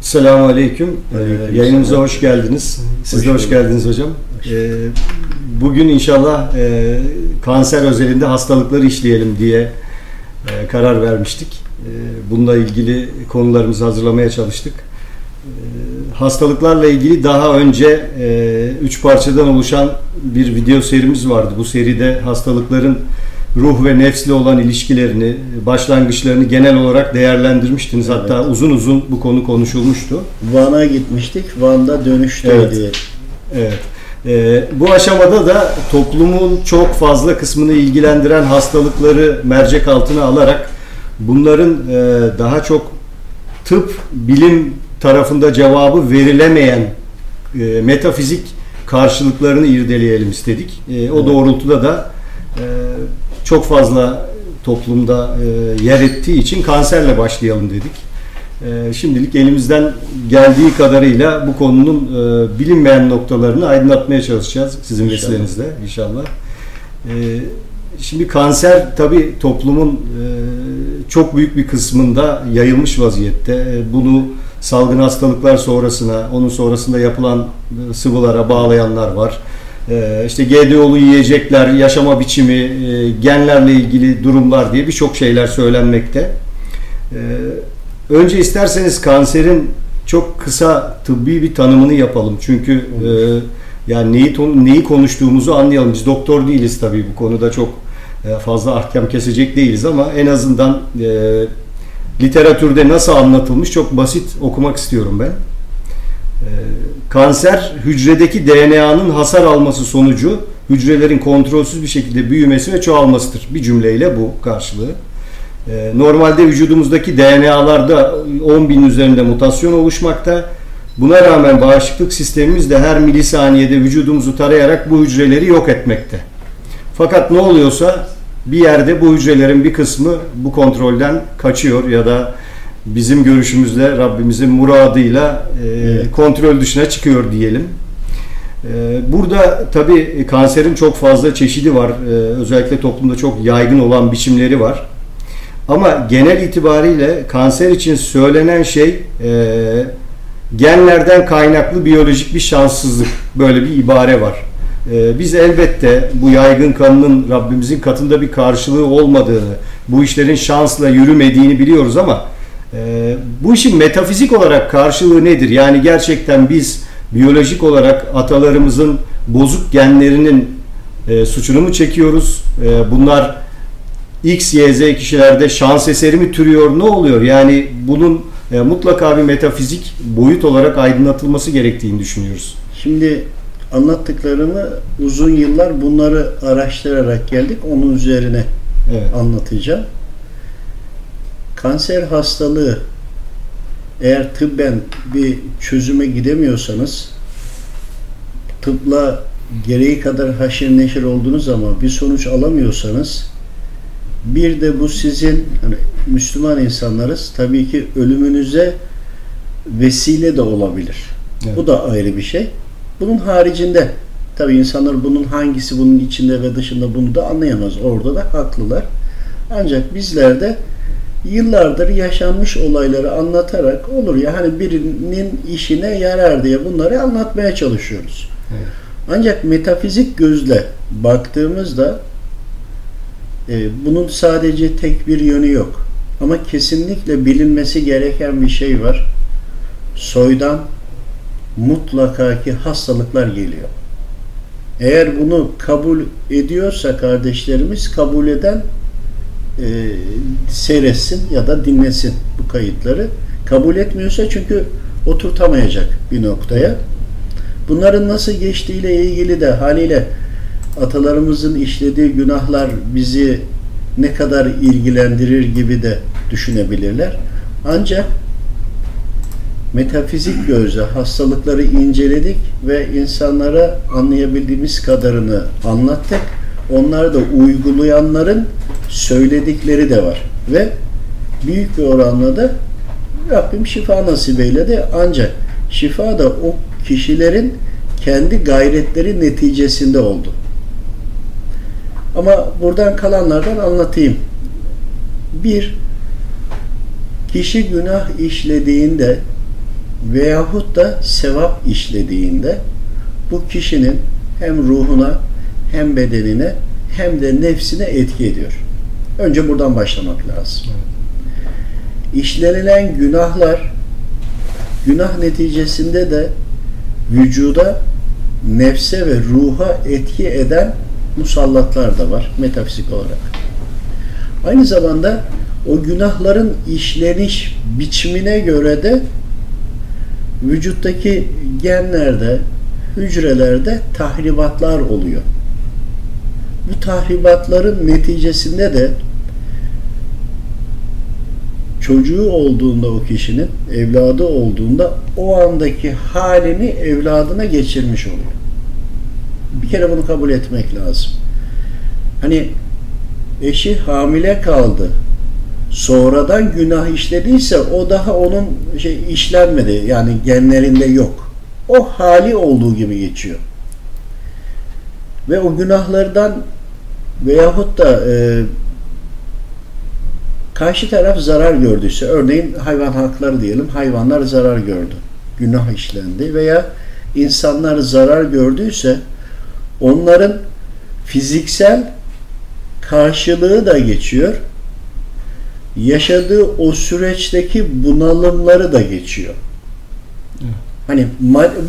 Selamun Aleyküm. Aleyküm Ee, yayınımıza hoş geldiniz. Siz Hoş de hoş geldiniz hocam. Ee, bugün inşallah e, kanser özelinde hastalıkları işleyelim diye e, karar vermiştik. E, bununla ilgili konularımızı hazırlamaya çalıştık. E, hastalıklarla ilgili daha önce e, üç parçadan oluşan bir video serimiz vardı. Bu seride hastalıkların ruh ve nefsle olan ilişkilerini, başlangıçlarını genel olarak değerlendirmiştiniz. Hatta Evet. uzun uzun bu konu konuşulmuştu. Van'a gitmiştik. Van'da dönüşteydi. Evet. Evet. Ee, bu aşamada da toplumun çok fazla kısmını ilgilendiren hastalıkları mercek altına alarak bunların e, daha çok tıp, bilim tarafında cevabı verilemeyen e, metafizik karşılıklarını irdeleyelim istedik. E, o Evet. doğrultuda da e, çok fazla toplumda e, yer ettiği için kanserle başlayalım dedik. Ee, Şimdilik elimizden geldiği kadarıyla bu konunun e, bilinmeyen noktalarını aydınlatmaya çalışacağız sizin İnşallah. vesilenizle inşallah. Şimdi kanser tabi toplumun e, çok büyük bir kısmında yayılmış vaziyette. E, Bunu salgın hastalıklar sonrasına, onun sonrasında yapılan e, sıvılara bağlayanlar var. E, İşte GDO'lu yiyecekler, yaşama biçimi, e, genlerle ilgili durumlar diye birçok şeyler söylenmekte. E, Önce isterseniz kanserin çok kısa tıbbi bir tanımını yapalım. Çünkü e, yani neyi neyi konuştuğumuzu anlayalım. Biz doktor değiliz tabii bu konuda çok e, fazla ahkam kesecek değiliz ama en azından literatürde nasıl anlatılmış çok basit okumak istiyorum ben. Kanser hücredeki DNA'nın hasar alması sonucu hücrelerin kontrolsüz bir şekilde büyümesi ve çoğalmasıdır. Bir cümleyle bu karşılığı. Ee, Normalde vücudumuzdaki DNA'larda 10 bin üzerinde mutasyon oluşmakta. Buna rağmen bağışıklık sistemimiz de her milisaniyede vücudumuzu tarayarak bu hücreleri yok etmekte. Fakat ne oluyorsa bir yerde bu hücrelerin bir kısmı bu kontrolden kaçıyor ya da bizim görüşümüzle Rabbimizin muradıyla e, Evet. kontrol dışına çıkıyor diyelim. Ee, Burada tabii kanserin çok fazla çeşidi var. Ee, Özellikle toplumda çok yaygın olan biçimleri var. Ama genel itibariyle kanser için söylenen şey e, genlerden kaynaklı biyolojik bir şanssızlık. Böyle bir ibare var. E, biz elbette bu yaygın kanının Rabbimizin katında bir karşılığı olmadığını, bu işlerin şansla yürümediğini biliyoruz ama e, bu işin metafizik olarak karşılığı nedir? Yani gerçekten biz biyolojik olarak atalarımızın bozuk genlerinin e, suçunu mu çekiyoruz? E, bunlar X, Y, Z kişilerde şans eseri mi türüyor? Ne oluyor? Yani bunun e, mutlaka bir metafizik boyut olarak aydınlatılması gerektiğini düşünüyoruz. Şimdi anlattıklarımı uzun yıllar bunları araştırarak geldik. Onun üzerine Evet. anlatacağım. Kanser hastalığı eğer tıbben bir çözüme gidemiyorsanız tıpla gereği kadar haşir neşir oldunuz ama bir sonuç alamıyorsanız bir de bu sizin hani Müslüman insanlarız tabii ki ölümünüze vesile de olabilir. Evet. Bu da ayrı bir şey. Bunun haricinde tabii insanlar bunun hangisi bunun içinde ve dışında bunu da anlayamaz. Orada da haklılar. Ancak bizler de yıllardır yaşanmış olayları anlatarak olur ya hani birinin işine yarar diye bunları anlatmaya çalışıyoruz. Evet. Ancak metafizik gözle baktığımızda e, bunun sadece tek bir yönü yok. Ama kesinlikle bilinmesi gereken bir şey var. Soydan mutlaka ki hastalıklar geliyor. Eğer bunu kabul ediyorsa kardeşlerimiz kabul eden e, seyretsin ya da dinlesin bu kayıtları. Kabul etmiyorsa çünkü oturtamayacak bir noktaya. Bunların nasıl geçtiğiyle ilgili de haliyle atalarımızın işlediği günahlar bizi ne kadar ilgilendirir gibi de düşünebilirler. Ancak metafizik gözle hastalıkları inceledik ve insanlara anlayabildiğimiz kadarını anlattık. Onlar da uygulayanların söyledikleri de var. Ve büyük bir oranla da Rabbim şifa nasip eyledi. Ancak şifa da o kişilerin kendi gayretleri neticesinde oldu. Ama buradan kalanlardan anlatayım. Bir, kişi günah işlediğinde veyahut da sevap işlediğinde bu kişinin hem ruhuna hem bedenine hem de nefsine etki ediyor. Önce buradan başlamak lazım. İşlenilen günahlar günah neticesinde de vücuda, nefse ve ruha etki eden musallatlar da var metafizik olarak. Aynı zamanda o günahların işleniş biçimine göre de vücuttaki genlerde, hücrelerde tahribatlar oluyor. Bu tahribatların neticesinde de çocuğu olduğunda o kişinin, evladı olduğunda o andaki halini evladına geçirmiş oluyor. Bir kere bunu kabul etmek lazım. Hani eşi hamile kaldı. Sonradan günah işlediyse o daha onun şey işlenmedi. Yani genlerinde yok. O hali olduğu gibi geçiyor. Ve o günahlardan veyahut da e, karşı taraf zarar gördüyse, örneğin hayvan hakları diyelim, hayvanlar zarar gördü, günah işlendi veya insanlar zarar gördüyse onların fiziksel karşılığı da geçiyor. Yaşadığı o süreçteki bunalımları da geçiyor. Hani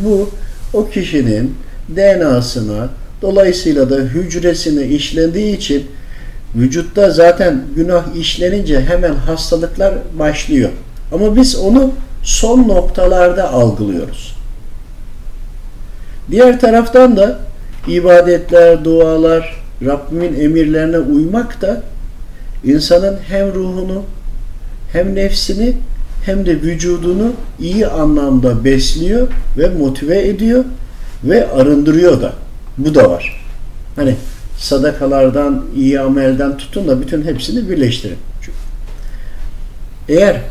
bu o kişinin DNA'sına dolayısıyla da hücresine işlendiği için vücutta zaten günah işlenince hemen hastalıklar başlıyor. Ama biz onu son noktalarda algılıyoruz. Diğer taraftan da ibadetler, dualar, Rabbimin emirlerine uymak da insanın hem ruhunu hem nefsini hem de vücudunu iyi anlamda besliyor ve motive ediyor ve arındırıyor da. Bu da var. Hani sadakalardan, iyi amelden tutun da bütün hepsini birleştirin. Eğer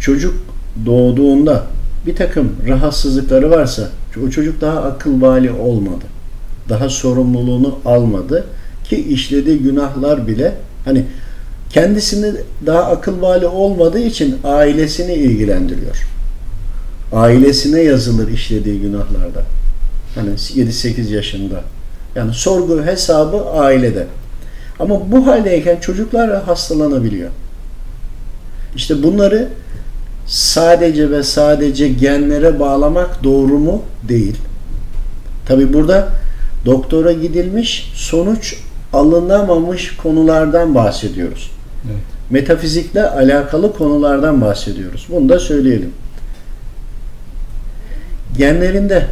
çocuk doğduğunda bir takım rahatsızlıkları varsa o çocuk daha akıl bali olmadı. Daha sorumluluğunu almadı ki işlediği günahlar bile hani kendisini daha akıl bali olmadığı için ailesini ilgilendiriyor. Ailesine yazılır işlediği günahlarda. Hani 7-8 yaşında. Yani sorgu hesabı ailede. Ama bu haldeyken çocuklar hastalanabiliyor. İşte bunları sadece ve sadece genlere bağlamak doğru mu? Değil. Tabi burada doktora gidilmiş sonuç alınamamış konulardan bahsediyoruz. Evet. Metafizikle alakalı konulardan bahsediyoruz. Bunu da söyleyelim. Genlerinde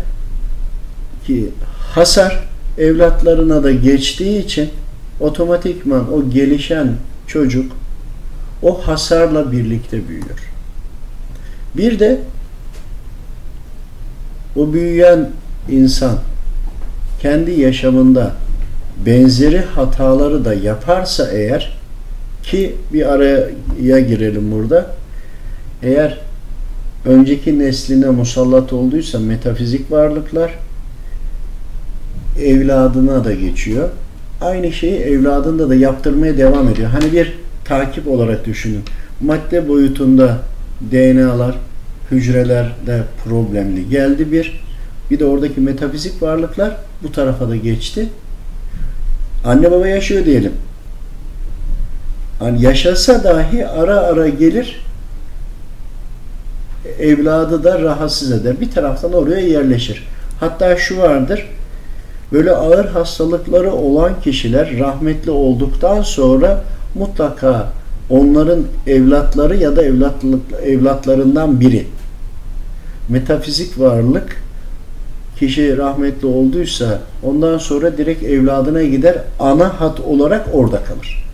ki hasar evlatlarına da geçtiği için otomatikman o gelişen çocuk o hasarla birlikte büyüyor. Bir de o büyüyen insan kendi yaşamında benzeri hataları da yaparsa eğer ki bir araya girelim burada. Eğer önceki nesline musallat olduysa metafizik varlıklar evladına da geçiyor. Aynı şeyi evladında da yaptırmaya devam ediyor. Hani bir takip olarak düşünün. Madde boyutunda DNA'lar, hücrelerde problemli geldi bir. Bir de oradaki metafizik varlıklar bu tarafa da geçti. Anne baba yaşıyor diyelim. Hani yaşasa dahi ara ara gelir evladı da rahatsız eder. Bir taraftan oraya yerleşir. Hatta şu vardır Böyle ağır hastalıkları olan kişiler rahmetli olduktan sonra mutlaka onların evlatları ya da evlatlık, evlatlarından biri metafizik varlık kişi rahmetli olduysa ondan sonra direkt evladına gider ana hat olarak orada kalır.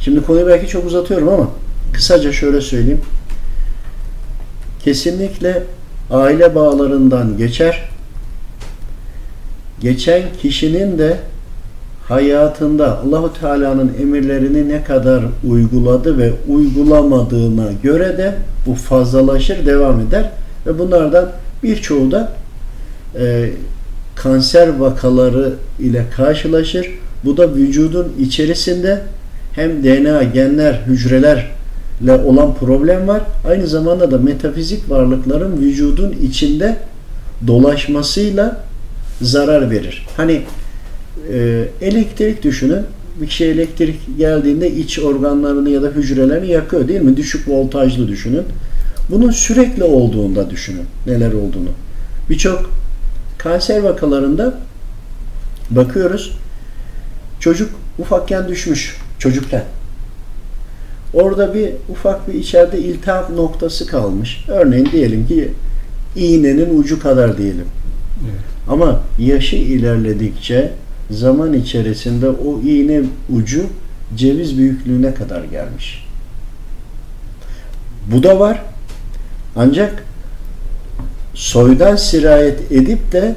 Şimdi konuyu belki çok uzatıyorum ama kısaca şöyle söyleyeyim. Kesinlikle aile bağlarından geçer geçen kişinin de hayatında Allahu Teala'nın emirlerini ne kadar uyguladı ve uygulamadığına göre de bu fazlalaşır, devam eder ve bunlardan birçoğu da e, kanser vakaları ile karşılaşır. Bu da vücudun içerisinde hem DNA, genler, hücrelerle olan problem var. Aynı zamanda da metafizik varlıkların vücudun içinde dolaşmasıyla zarar verir. Hani e, elektrik düşünün. Bir şey elektrik geldiğinde iç organlarını ya da hücrelerini yakıyor değil mi? Düşük voltajlı düşünün. Bunun sürekli olduğunda düşünün neler olduğunu. Birçok kanser vakalarında bakıyoruz. Çocuk ufakken düşmüş çocukken. Orada bir ufak bir içeride iltihap noktası kalmış. Örneğin diyelim ki iğnenin ucu kadar diyelim. Evet. Ama yaşı ilerledikçe zaman içerisinde o iğne ucu ceviz büyüklüğüne kadar gelmiş. Bu da var. Ancak soydan sirayet edip de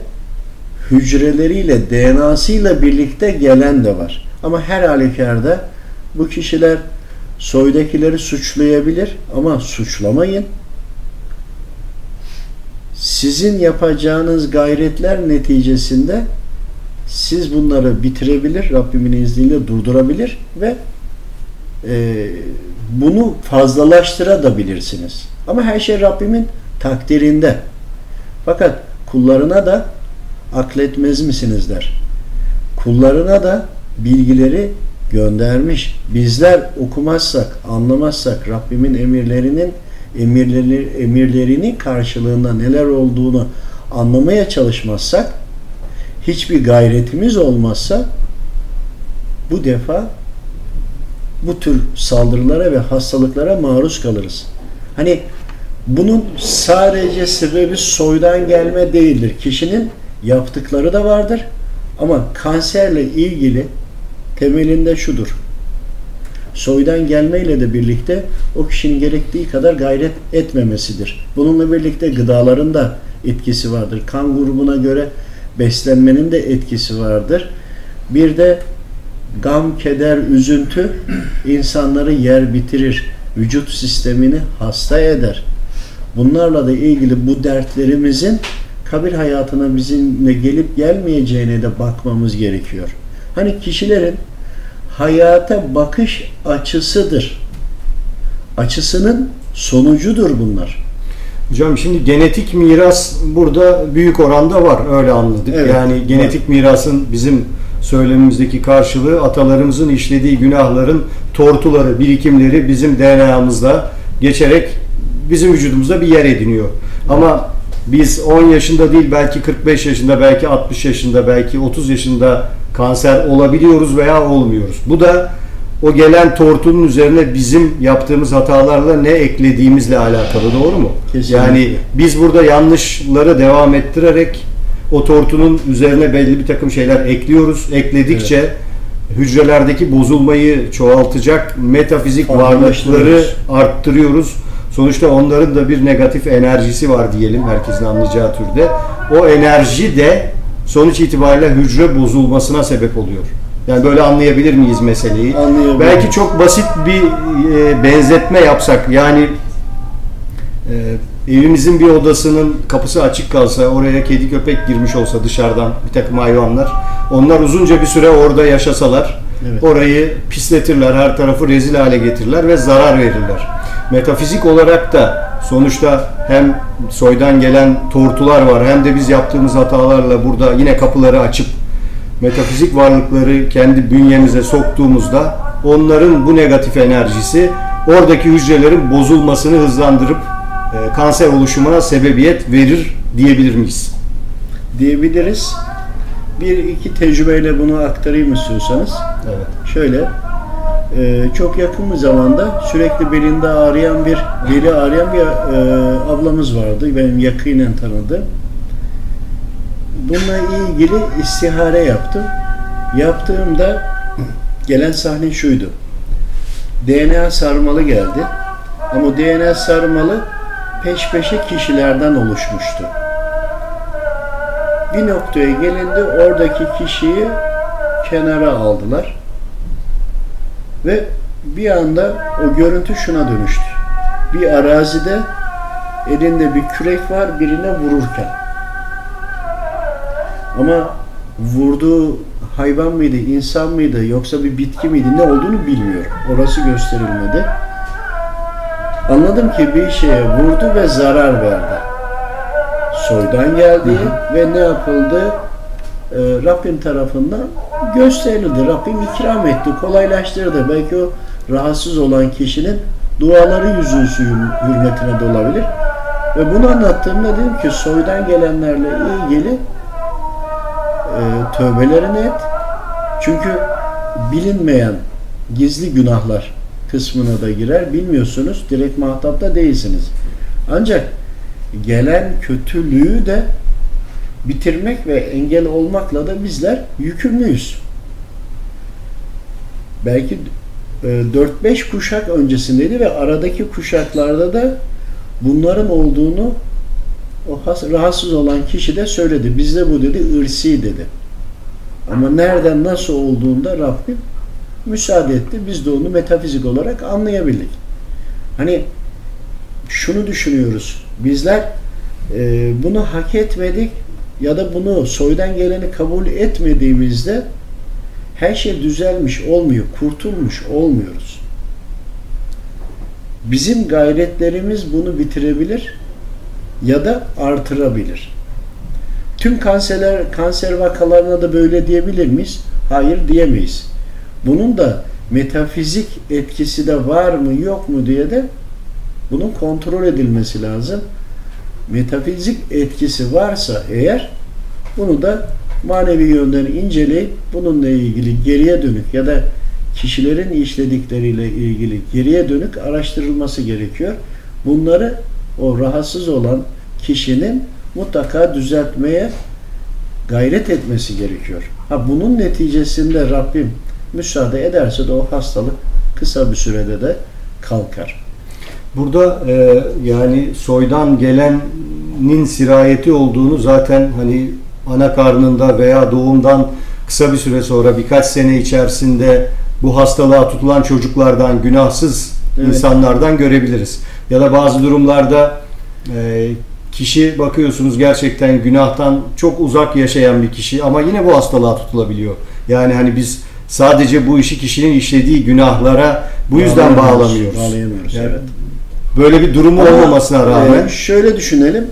hücreleriyle, DNA'sıyla birlikte gelen de var. Ama her halükarda bu kişiler soydakileri suçlayabilir ama suçlamayın. Sizin yapacağınız gayretler neticesinde siz bunları bitirebilir, Rabbimin izniyle durdurabilir ve e, bunu fazlalaştırabilirsiniz. Ama her şey Rabbimin takdirinde. Fakat kullarına da akletmez misiniz der. Kullarına da bilgileri göndermiş. Bizler okumazsak, anlamazsak Rabbimin emirlerinin emirleri, emirlerinin karşılığında neler olduğunu anlamaya çalışmazsak hiçbir gayretimiz olmazsa bu defa bu tür saldırılara ve hastalıklara maruz kalırız. Hani bunun sadece sebebi soydan gelme değildir. Kişinin yaptıkları da vardır. Ama kanserle ilgili temelinde şudur. Soydan gelmeyle de birlikte o kişinin gerektiği kadar gayret etmemesidir. Bununla birlikte gıdaların da etkisi vardır. Kan grubuna göre beslenmenin de etkisi vardır. Bir de gam, keder, üzüntü insanları yer bitirir. Vücut sistemini hasta eder. Bunlarla da ilgili bu dertlerimizin kabir hayatına bizimle gelip gelmeyeceğine de bakmamız gerekiyor. Hani kişilerin hayata bakış açısıdır. Açısının sonucudur bunlar. Hocam şimdi genetik miras burada büyük oranda var öyle anladık. Evet, yani genetik var. mirasın bizim söylemimizdeki karşılığı atalarımızın işlediği günahların tortuları, birikimleri bizim DNA'mızda geçerek bizim vücudumuzda bir yer ediniyor. Ama biz 10 yaşında değil belki 45 yaşında, belki 60 yaşında, belki 30 yaşında kanser olabiliyoruz veya olmuyoruz. Bu da o gelen tortunun üzerine bizim yaptığımız hatalarla ne eklediğimizle alakalı doğru mu? Kesinlikle. Yani biz burada yanlışları devam ettirerek o tortunun üzerine belli bir takım şeyler ekliyoruz. Ekledikçe evet. hücrelerdeki bozulmayı çoğaltacak metafizik varlıkları arttırıyoruz. Sonuçta onların da bir negatif enerjisi var diyelim herkesin anlayacağı türde. O enerji de sonuç itibariyle hücre bozulmasına sebep oluyor. Yani böyle anlayabilir miyiz meseleyi? Belki çok basit bir e, benzetme yapsak yani e, evimizin bir odasının kapısı açık kalsa oraya kedi köpek girmiş olsa dışarıdan bir takım hayvanlar onlar uzunca bir süre orada yaşasalar evet. orayı pisletirler her tarafı rezil hale getirirler ve zarar verirler. Metafizik olarak da sonuçta hem soydan gelen tortular var hem de biz yaptığımız hatalarla burada yine kapıları açıp metafizik varlıkları kendi bünyemize soktuğumuzda onların bu negatif enerjisi oradaki hücrelerin bozulmasını hızlandırıp e, kanser oluşumuna sebebiyet verir diyebilir miyiz? Diyebiliriz. Bir iki tecrübeyle bunu aktarayım istiyorsanız. Evet. Şöyle, e, çok yakın bir zamanda sürekli belinde ağrıyan bir, beli ağrıyan bir e, ablamız vardı. Benim yakinen tanıdığım bununla ilgili istihare yaptım. Yaptığımda gelen sahne şuydu. DNA sarmalı geldi. Ama DNA sarmalı peş peşe kişilerden oluşmuştu. Bir noktaya gelindi oradaki kişiyi kenara aldılar. Ve bir anda o görüntü şuna dönüştü. Bir arazide elinde bir kürek var birine vururken ama vurduğu hayvan mıydı, insan mıydı, yoksa bir bitki miydi, ne olduğunu bilmiyorum. Orası gösterilmedi. Anladım ki bir şeye vurdu ve zarar verdi. Soydan geldi ve ne yapıldı? Ee, Rabbim tarafından gösterildi. Rabbim ikram etti, kolaylaştırdı. Belki o rahatsız olan kişinin duaları yüzünsü hürmetine de olabilir. Ve bunu anlattığımda dedim ki soydan gelenlerle ilgili e, tövbelerini et. Çünkü bilinmeyen gizli günahlar kısmına da girer. Bilmiyorsunuz. Direkt muhatapta değilsiniz. Ancak gelen kötülüğü de bitirmek ve engel olmakla da bizler yükümlüyüz. Belki 4-5 e, kuşak öncesindeydi ve aradaki kuşaklarda da bunların olduğunu o rahatsız olan kişi de söyledi. Bizde bu dedi ırsi dedi. Ama nereden nasıl olduğunda Rabbim müsaade etti. Biz de onu metafizik olarak anlayabildik. Hani şunu düşünüyoruz. Bizler e, bunu hak etmedik ya da bunu soydan geleni kabul etmediğimizde her şey düzelmiş olmuyor, kurtulmuş olmuyoruz. Bizim gayretlerimiz bunu bitirebilir ya da artırabilir. Tüm kanserler, kanser vakalarına da böyle diyebilir miyiz? Hayır diyemeyiz. Bunun da metafizik etkisi de var mı yok mu diye de bunun kontrol edilmesi lazım. Metafizik etkisi varsa eğer bunu da manevi yönden inceleyip bununla ilgili geriye dönük ya da kişilerin işledikleriyle ilgili geriye dönük araştırılması gerekiyor. Bunları o rahatsız olan kişinin mutlaka düzeltmeye gayret etmesi gerekiyor. Ha bunun neticesinde Rabbim müsaade ederse de o hastalık kısa bir sürede de kalkar. Burada e, yani soydan gelenin sirayeti olduğunu zaten hani ana karnında veya doğumdan kısa bir süre sonra birkaç sene içerisinde bu hastalığa tutulan çocuklardan, günahsız evet. insanlardan görebiliriz. Ya da bazı durumlarda e, kişi bakıyorsunuz gerçekten günahtan çok uzak yaşayan bir kişi ama yine bu hastalığa tutulabiliyor. Yani hani biz sadece bu işi kişinin işlediği günahlara bu yüzden bağlamıyoruz. Bağlayamıyoruz. Yani evet. Böyle bir durumu ama, olmamasına rağmen. E, şöyle düşünelim.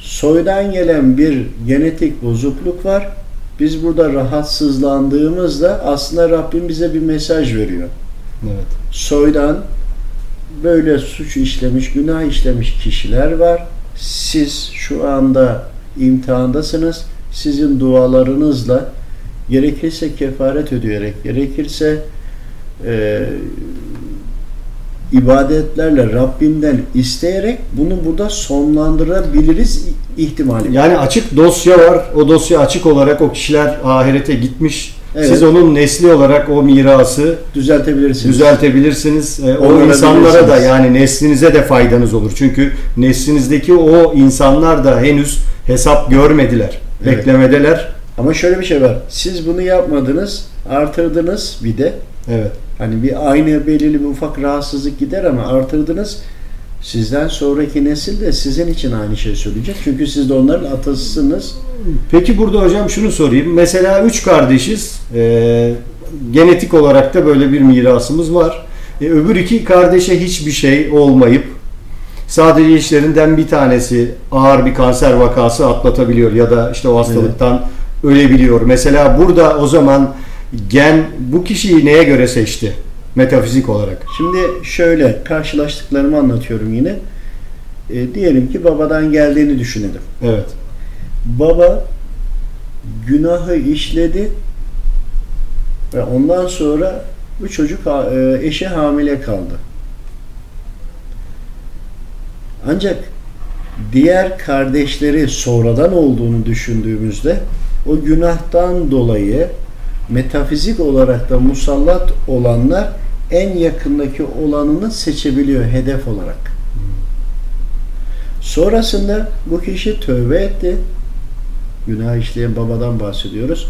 Soydan gelen bir genetik bozukluk var biz burada rahatsızlandığımızda aslında Rabbim bize bir mesaj veriyor. Evet. Soydan böyle suç işlemiş, günah işlemiş kişiler var. Siz şu anda imtihandasınız. Sizin dualarınızla gerekirse kefaret ödeyerek, gerekirse e, ibadetlerle Rabbimden isteyerek bunu burada sonlandırabiliriz ihtimali. Yani açık dosya var. O dosya açık olarak o kişiler ahirete gitmiş. Evet. Siz onun nesli olarak o mirası düzeltebilirsiniz. Düzeltebilirsiniz. E, o insanlara da yani neslinize de faydanız olur. Çünkü neslinizdeki o insanlar da henüz hesap görmediler. Evet. Beklemedeler. Ama şöyle bir şey var. Siz bunu yapmadınız, artırdınız bir de. Evet. Hani bir aynı belirli bir ufak rahatsızlık gider ama artırdınız. Sizden sonraki nesil de sizin için aynı şey söyleyecek. Çünkü siz de onların atasısınız. Peki burada hocam şunu sorayım. Mesela üç kardeşiz. Ee, genetik olarak da böyle bir mirasımız var. Ee, öbür iki kardeşe hiçbir şey olmayıp sadece işlerinden bir tanesi ağır bir kanser vakası atlatabiliyor ya da işte o hastalıktan evet. ölebiliyor. Mesela burada o zaman gen bu kişiyi neye göre seçti? Metafizik olarak. Şimdi şöyle karşılaştıklarımı anlatıyorum yine. E, diyelim ki babadan geldiğini düşünelim. Evet. Baba günahı işledi ve ondan sonra bu çocuk e, eşe hamile kaldı. Ancak diğer kardeşleri sonradan olduğunu düşündüğümüzde o günahtan dolayı metafizik olarak da musallat olanlar en yakındaki olanını seçebiliyor hedef olarak. Sonrasında bu kişi tövbe etti. Günah işleyen babadan bahsediyoruz.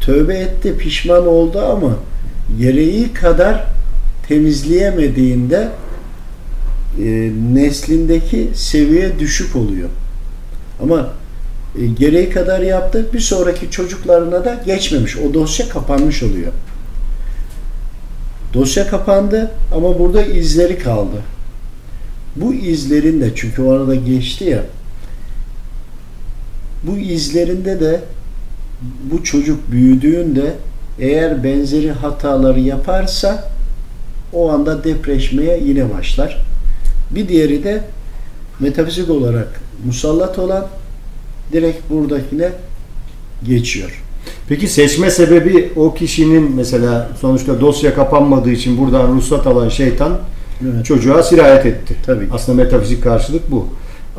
Tövbe etti, pişman oldu ama gereği kadar temizleyemediğinde e, neslindeki seviye düşük oluyor. Ama gereği kadar yaptı. Bir sonraki çocuklarına da geçmemiş. O dosya kapanmış oluyor. Dosya kapandı ama burada izleri kaldı. Bu izlerin de çünkü o arada geçti ya bu izlerinde de bu çocuk büyüdüğünde eğer benzeri hataları yaparsa o anda depreşmeye yine başlar. Bir diğeri de metafizik olarak musallat olan direkt buradakine geçiyor. Peki seçme sebebi o kişinin mesela sonuçta dosya kapanmadığı için buradan ruhsat alan şeytan Evet. çocuğa sirayet etti. Tabii. Aslında metafizik karşılık bu.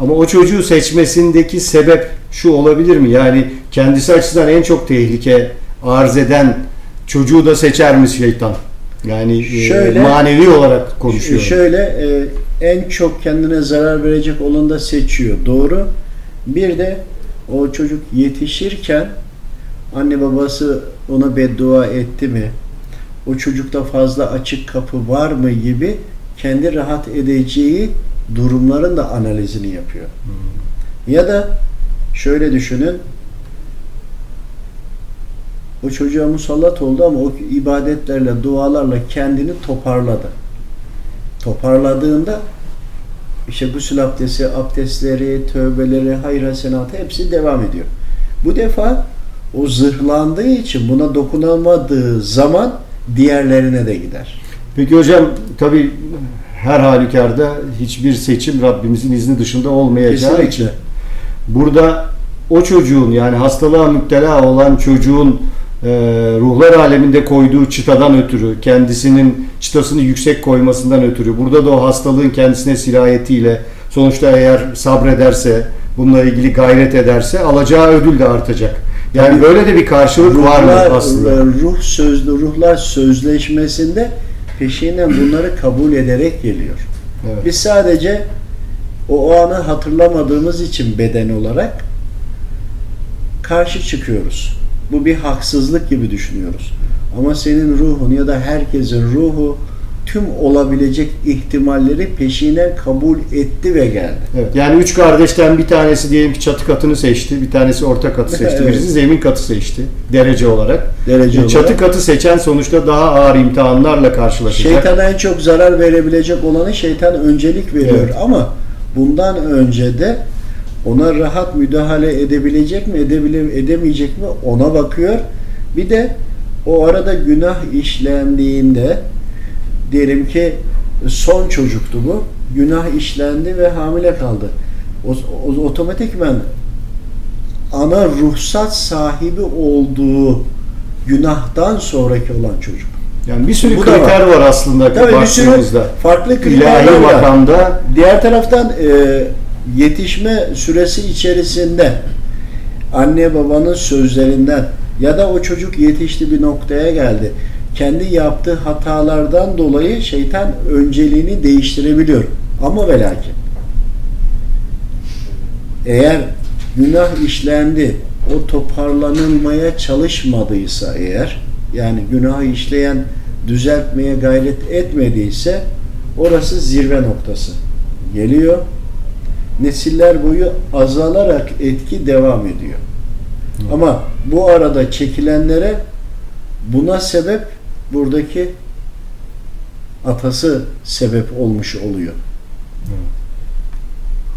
Ama o çocuğu seçmesindeki sebep şu olabilir mi? Yani kendisi açısından en çok tehlike arz eden çocuğu da seçer mi şeytan? Yani e, Şöyle- manevi olarak konuşuyorum. Şöyle e, en çok kendine zarar verecek olanı da seçiyor. Doğru. Bir de o çocuk yetişirken anne babası ona beddua etti mi? O çocukta fazla açık kapı var mı gibi kendi rahat edeceği durumların da analizini yapıyor. Ya da şöyle düşünün. O çocuğa musallat oldu ama o ibadetlerle, dualarla kendini toparladı. Toparladığında işte gusül abdesti, abdestleri, tövbeleri, hayır hasenatı hepsi devam ediyor. Bu defa o zırhlandığı için buna dokunamadığı zaman diğerlerine de gider. Peki hocam tabii her halükarda hiçbir seçim Rabbimizin izni dışında olmayacağı için Kesinlikle. burada o çocuğun yani hastalığa müptela olan çocuğun e, ruhlar aleminde koyduğu çıtadan ötürü, kendisinin çıtasını yüksek koymasından ötürü, burada da o hastalığın kendisine sirayetiyle sonuçta eğer sabrederse, bununla ilgili gayret ederse alacağı ödül de artacak. Yani Tabii. böyle de bir karşılık var mı Ruhlar, aslında? e, ruh sözlü ruhlar sözleşmesinde peşinden bunları kabul ederek geliyor. Evet. Biz sadece o, o anı hatırlamadığımız için beden olarak karşı çıkıyoruz. Bu bir haksızlık gibi düşünüyoruz. Ama senin ruhun ya da herkesin ruhu tüm olabilecek ihtimalleri peşinden kabul etti ve geldi. Evet, yani üç kardeşten bir tanesi diyelim ki çatı katını seçti, bir tanesi orta katı seçti, Evet. birisi zemin katı seçti derece olarak. Derece Yani çatı olarak. katı seçen sonuçta daha ağır imtihanlarla karşılaşacak. Şeytana en çok zarar verebilecek olanı şeytan öncelik veriyor Evet. ama bundan önce de ona rahat müdahale edebilecek mi, edebile, edemeyecek mi ona bakıyor. Bir de o arada günah işlendiğinde diyelim ki son çocuktu bu. Günah işlendi ve hamile kaldı. O, o, otomatikmen ana ruhsat sahibi olduğu günahtan sonraki olan çocuk. Yani bir sürü Bu kriter var, aslında Tabii bir sürü farklı kriterler İlahi var. makamda Diğer taraftan e, yetişme süresi içerisinde anne babanın sözlerinden ya da o çocuk yetişti bir noktaya geldi. Kendi yaptığı hatalardan dolayı şeytan önceliğini değiştirebiliyor. Ama ve lakin eğer günah işlendi, o toparlanılmaya çalışmadıysa eğer, yani günahı işleyen düzeltmeye gayret etmediyse orası zirve noktası. Geliyor. Nesiller boyu azalarak etki devam ediyor. Ama bu arada çekilenlere buna sebep buradaki atası sebep olmuş oluyor.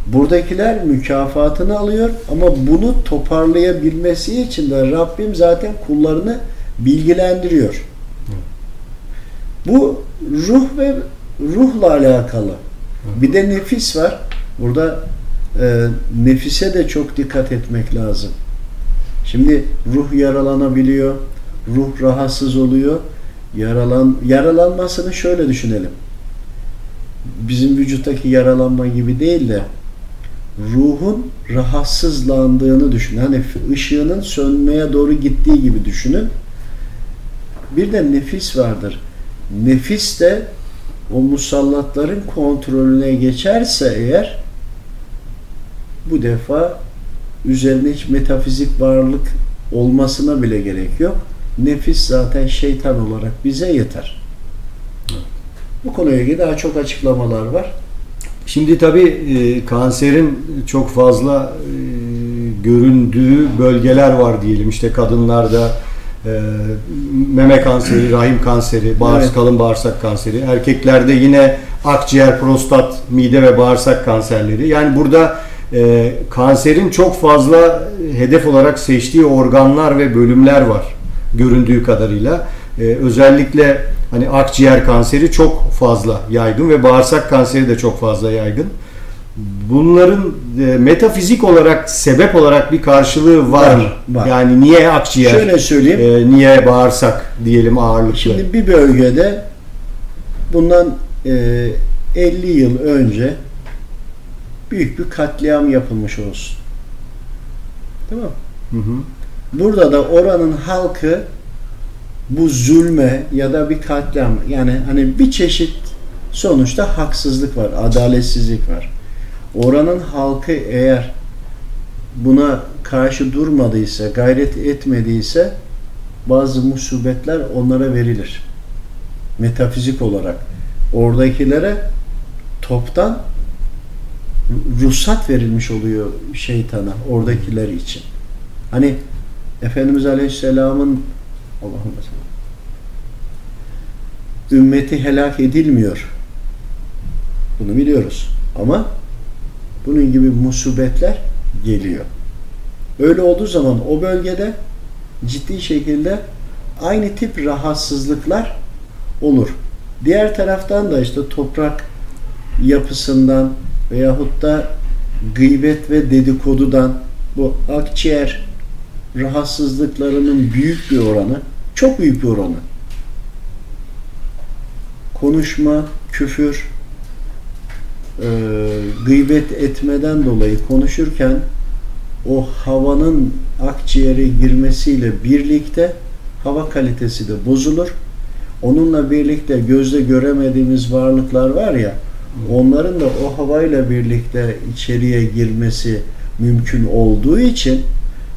Buradakiler mükafatını alıyor ama bunu toparlayabilmesi için de Rabbim zaten kullarını bilgilendiriyor. Bu ruh ve ruhla alakalı. Bir de nefis var. Burada e, nefise de çok dikkat etmek lazım. Şimdi ruh yaralanabiliyor, ruh rahatsız oluyor. Yaralan yaralanmasını şöyle düşünelim. Bizim vücuttaki yaralanma gibi değil de ruhun rahatsızlandığını düşünün. Hani ışığının sönmeye doğru gittiği gibi düşünün. Bir de nefis vardır. Nefis de o musallatların kontrolüne geçerse eğer bu defa üzerine hiç metafizik varlık olmasına bile gerek yok. Nefis zaten şeytan olarak bize yeter. Bu konuya ilgili daha çok açıklamalar var. Şimdi tabii e, kanserin çok fazla e, göründüğü bölgeler var diyelim. İşte kadınlarda e, meme kanseri, rahim kanseri, bağırsak, Evet. kalın bağırsak kanseri. Erkeklerde yine akciğer, prostat, mide ve bağırsak kanserleri. Yani burada e, kanserin çok fazla hedef olarak seçtiği organlar ve bölümler var göründüğü kadarıyla. E, özellikle hani akciğer kanseri çok fazla yaygın ve bağırsak kanseri de çok fazla yaygın. Bunların e, metafizik olarak sebep olarak bir karşılığı var, Var, mı? var. Yani niye akciğer, Şöyle söyleyeyim. e, niye bağırsak diyelim ağırlıklı. Şimdi bir bölgede bundan e, 50 yıl önce büyük bir katliam yapılmış olsun. Tamam. Hı hı. Burada da oranın halkı bu zulme ya da bir katliam yani hani bir çeşit sonuçta haksızlık var, adaletsizlik var. Oranın halkı eğer buna karşı durmadıysa, gayret etmediyse bazı musibetler onlara verilir. Metafizik olarak. Oradakilere toptan ruhsat verilmiş oluyor şeytana, oradakiler için. Hani Efendimiz Aleyhisselam'ın Allah'ım ümmeti helak edilmiyor. Bunu biliyoruz. Ama bunun gibi musibetler geliyor. Öyle olduğu zaman o bölgede ciddi şekilde aynı tip rahatsızlıklar olur. Diğer taraftan da işte toprak yapısından veyahut da gıybet ve dedikodudan bu akciğer rahatsızlıklarının büyük bir oranı, çok büyük bir oranı. Konuşma, küfür, e, gıybet etmeden dolayı konuşurken o havanın akciğere girmesiyle birlikte hava kalitesi de bozulur. Onunla birlikte gözle göremediğimiz varlıklar var ya, onların da o havayla birlikte içeriye girmesi mümkün olduğu için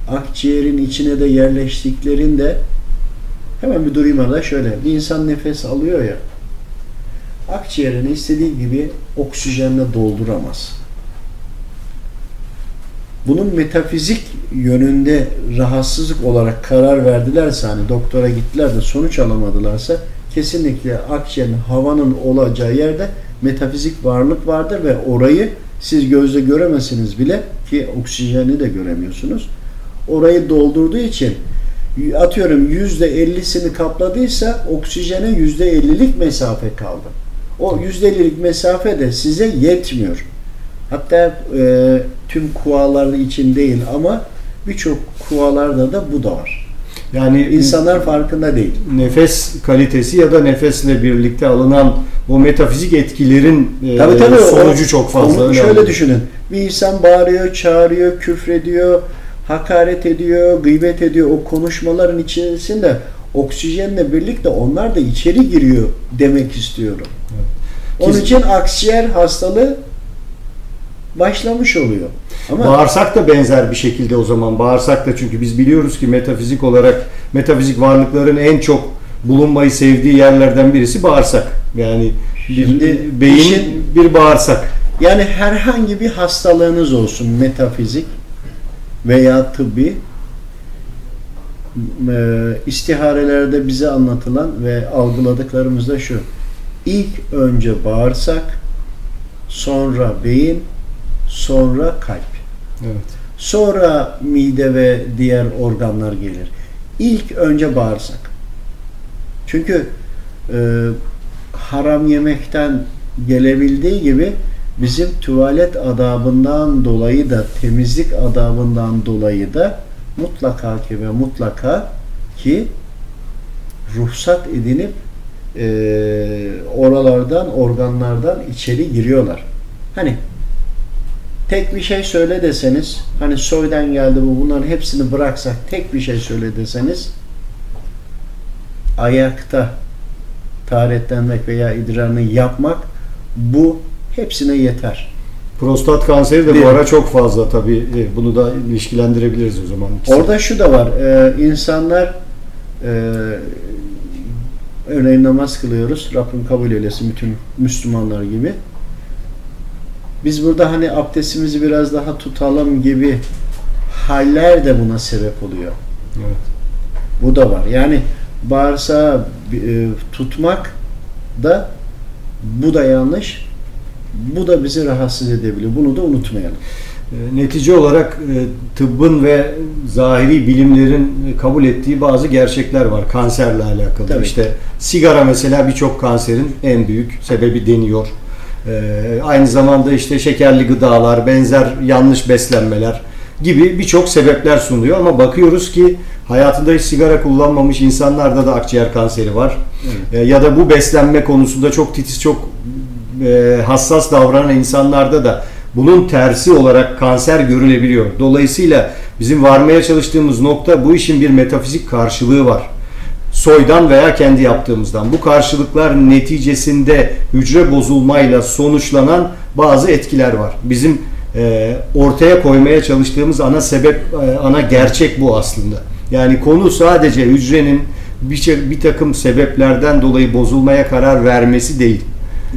akciğerin içine de yerleştiklerinde hemen bir durayım arada şöyle. Bir insan nefes alıyor ya akciğerini istediği gibi oksijenle dolduramaz. Bunun metafizik yönünde rahatsızlık olarak karar verdilerse hani doktora gittiler de sonuç alamadılarsa kesinlikle akciğerin havanın olacağı yerde metafizik varlık vardır ve orayı siz gözle göremezsiniz bile ki oksijeni de göremiyorsunuz. Orayı doldurduğu için atıyorum yüzde ellisini kapladıysa oksijene yüzde ellilik mesafe kaldı. O yüzde ellilik mesafe de size yetmiyor. Hatta e, tüm kualar için değil ama birçok kualarda da bu da var. Yani İnsanlar farkında değil. nefes kalitesi ya da nefesle birlikte alınan o metafizik etkilerin e, Tabii tabii. sonucu o- çok fazla. onu. Şöyle düşünün. Bir insan bağırıyor, çağırıyor, küfrediyor, hakaret ediyor, gıybet ediyor. O konuşmaların içerisinde oksijenle birlikte onlar da içeri giriyor demek istiyorum. Onun Kesin- için akciğer hastalığı başlamış oluyor. Ama Bağırsak da benzer bir şekilde o zaman. Bağırsak da çünkü biz biliyoruz ki metafizik olarak metafizik varlıkların en çok bulunmayı sevdiği yerlerden birisi bağırsak. Yani bir Şimdi beyin işin- bir bağırsak. Yani herhangi bir hastalığınız olsun metafizik veya tıbbi e, istiharelerde bize anlatılan ve algıladıklarımız da şu. İlk önce bağırsak, sonra beyin, sonra kalp. Evet. Sonra mide ve diğer organlar gelir. İlk önce bağırsak. Çünkü e, haram yemekten gelebildiği gibi bizim tuvalet adabından dolayı da temizlik adabından dolayı da mutlaka ki ve mutlaka ki ruhsat edinip e, oralardan organlardan içeri giriyorlar. Hani tek bir şey söyle deseniz hani soydan geldi bu bunların hepsini bıraksak tek bir şey söyle deseniz ayakta taharetlenmek veya idrarını yapmak bu hepsine yeter. Prostat kanseri de Değil bu mi? ara çok fazla tabii. E, Bunu da ilişkilendirebiliriz o zaman. İkisi. Orada şu da var. Ee, insanlar e, örneğin namaz kılıyoruz. Rabbim kabul eylesin bütün Müslümanlar gibi. Biz burada hani abdestimizi biraz daha tutalım gibi haller de buna sebep oluyor. Evet. Bu da var. Yani bağırsağı e, tutmak da bu da yanlış. Bu da bizi rahatsız edebiliyor. Bunu da unutmayalım. E, Netice olarak e, tıbbın ve zahiri bilimlerin kabul ettiği bazı gerçekler var kanserle alakalı. Tabii. İşte sigara mesela birçok kanserin en büyük sebebi deniyor. E, Aynı zamanda işte şekerli gıdalar, benzer yanlış beslenmeler gibi birçok sebepler sunuyor ama bakıyoruz ki hayatında hiç sigara kullanmamış insanlarda da akciğer kanseri var. Evet. E, Ya da bu beslenme konusunda çok titiz, çok e, hassas davranan insanlarda da bunun tersi olarak kanser görülebiliyor. Dolayısıyla bizim varmaya çalıştığımız nokta bu işin bir metafizik karşılığı var. Soydan veya kendi yaptığımızdan. Bu karşılıklar neticesinde hücre bozulmayla sonuçlanan bazı etkiler var. Bizim e, ortaya koymaya çalıştığımız ana sebep, e, ana gerçek bu aslında. Yani konu sadece hücrenin bir, şey- bir takım sebeplerden dolayı bozulmaya karar vermesi değil.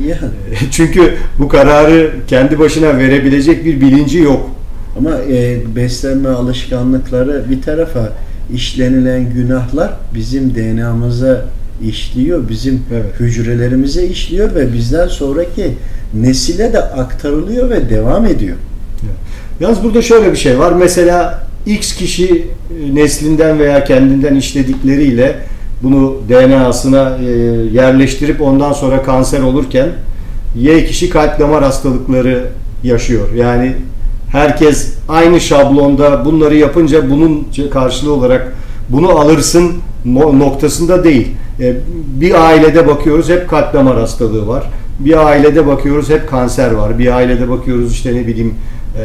Yani. Çünkü bu kararı kendi başına verebilecek bir bilinci yok. Ama e, beslenme alışkanlıkları bir tarafa işlenilen günahlar bizim DNA'mıza işliyor, bizim Evet. hücrelerimize işliyor ve bizden sonraki nesile de aktarılıyor ve devam ediyor. Yalnız burada şöyle bir şey var. Mesela X kişi e, neslinden veya kendinden işledikleriyle bunu DNA'sına e, yerleştirip ondan sonra kanser olurken Y kişi kalp damar hastalıkları yaşıyor. Yani herkes aynı şablonda bunları yapınca bunun karşılığı olarak bunu alırsın no- noktasında değil. E, Bir ailede bakıyoruz hep kalp damar hastalığı var. Bir ailede bakıyoruz hep kanser var. Bir ailede bakıyoruz işte ne bileyim e,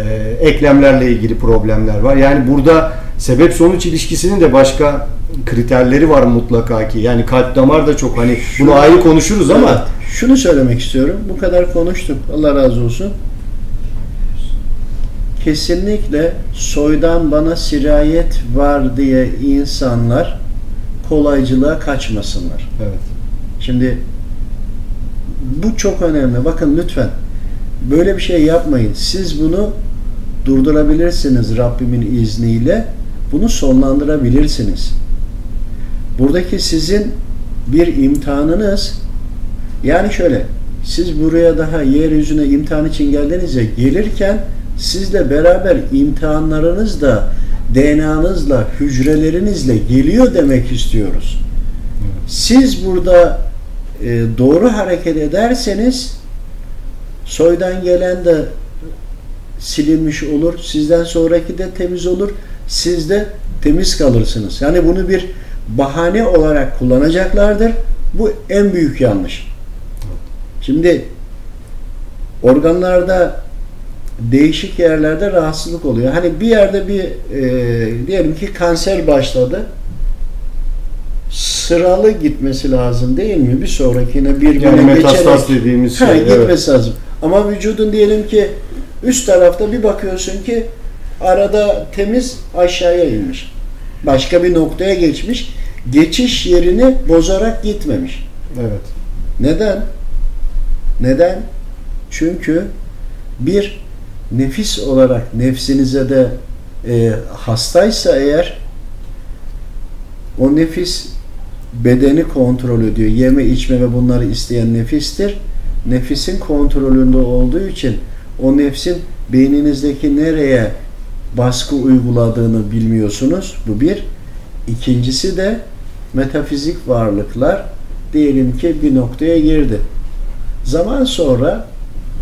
eklemlerle ilgili problemler var. Yani burada sebep sonuç ilişkisinin de başka kriterleri var mutlaka ki. Yani kalp damar da çok hani bunu ayrı konuşuruz ama şunu söylemek istiyorum. Bu kadar konuştuk. Allah razı olsun. Kesinlikle soydan bana sirayet var diye insanlar kolaycılığa kaçmasınlar. evet. Şimdi bu çok önemli. Bakın lütfen böyle bir şey yapmayın. Siz bunu durdurabilirsiniz Rabbimin izniyle. Bunu sonlandırabilirsiniz. Buradaki sizin bir imtihanınız yani şöyle siz buraya daha yeryüzüne imtihan için geldiniz ya gelirken sizle beraber imtihanlarınız da DNA'nızla, hücrelerinizle geliyor demek istiyoruz. Siz burada e, doğru hareket ederseniz soydan gelen de silinmiş olur. Sizden sonraki de temiz olur. Siz de temiz kalırsınız. Yani bunu bir bahane olarak kullanacaklardır. Bu en büyük yanlış. Şimdi organlarda değişik yerlerde rahatsızlık oluyor. Hani bir yerde bir e, diyelim ki kanser başladı. Sıralı gitmesi lazım değil mi? Bir sonrakine bir Yani metastas geçerek dediğimiz ha, şey. gitmesi Evet. lazım. Ama vücudun diyelim ki üst tarafta bir bakıyorsun ki arada temiz aşağıya inmiş. Başka bir noktaya geçmiş. Geçiş yerini bozarak gitmemiş. Evet. Neden? Neden? Çünkü bir nefis olarak nefsinize de e, hastaysa eğer o nefis bedeni kontrol ediyor. Yeme içme ve bunları isteyen nefistir. Nefisin kontrolünde olduğu için o nefsin beyninizdeki nereye baskı uyguladığını bilmiyorsunuz. Bu bir. İkincisi de metafizik varlıklar diyelim ki bir noktaya girdi. Zaman sonra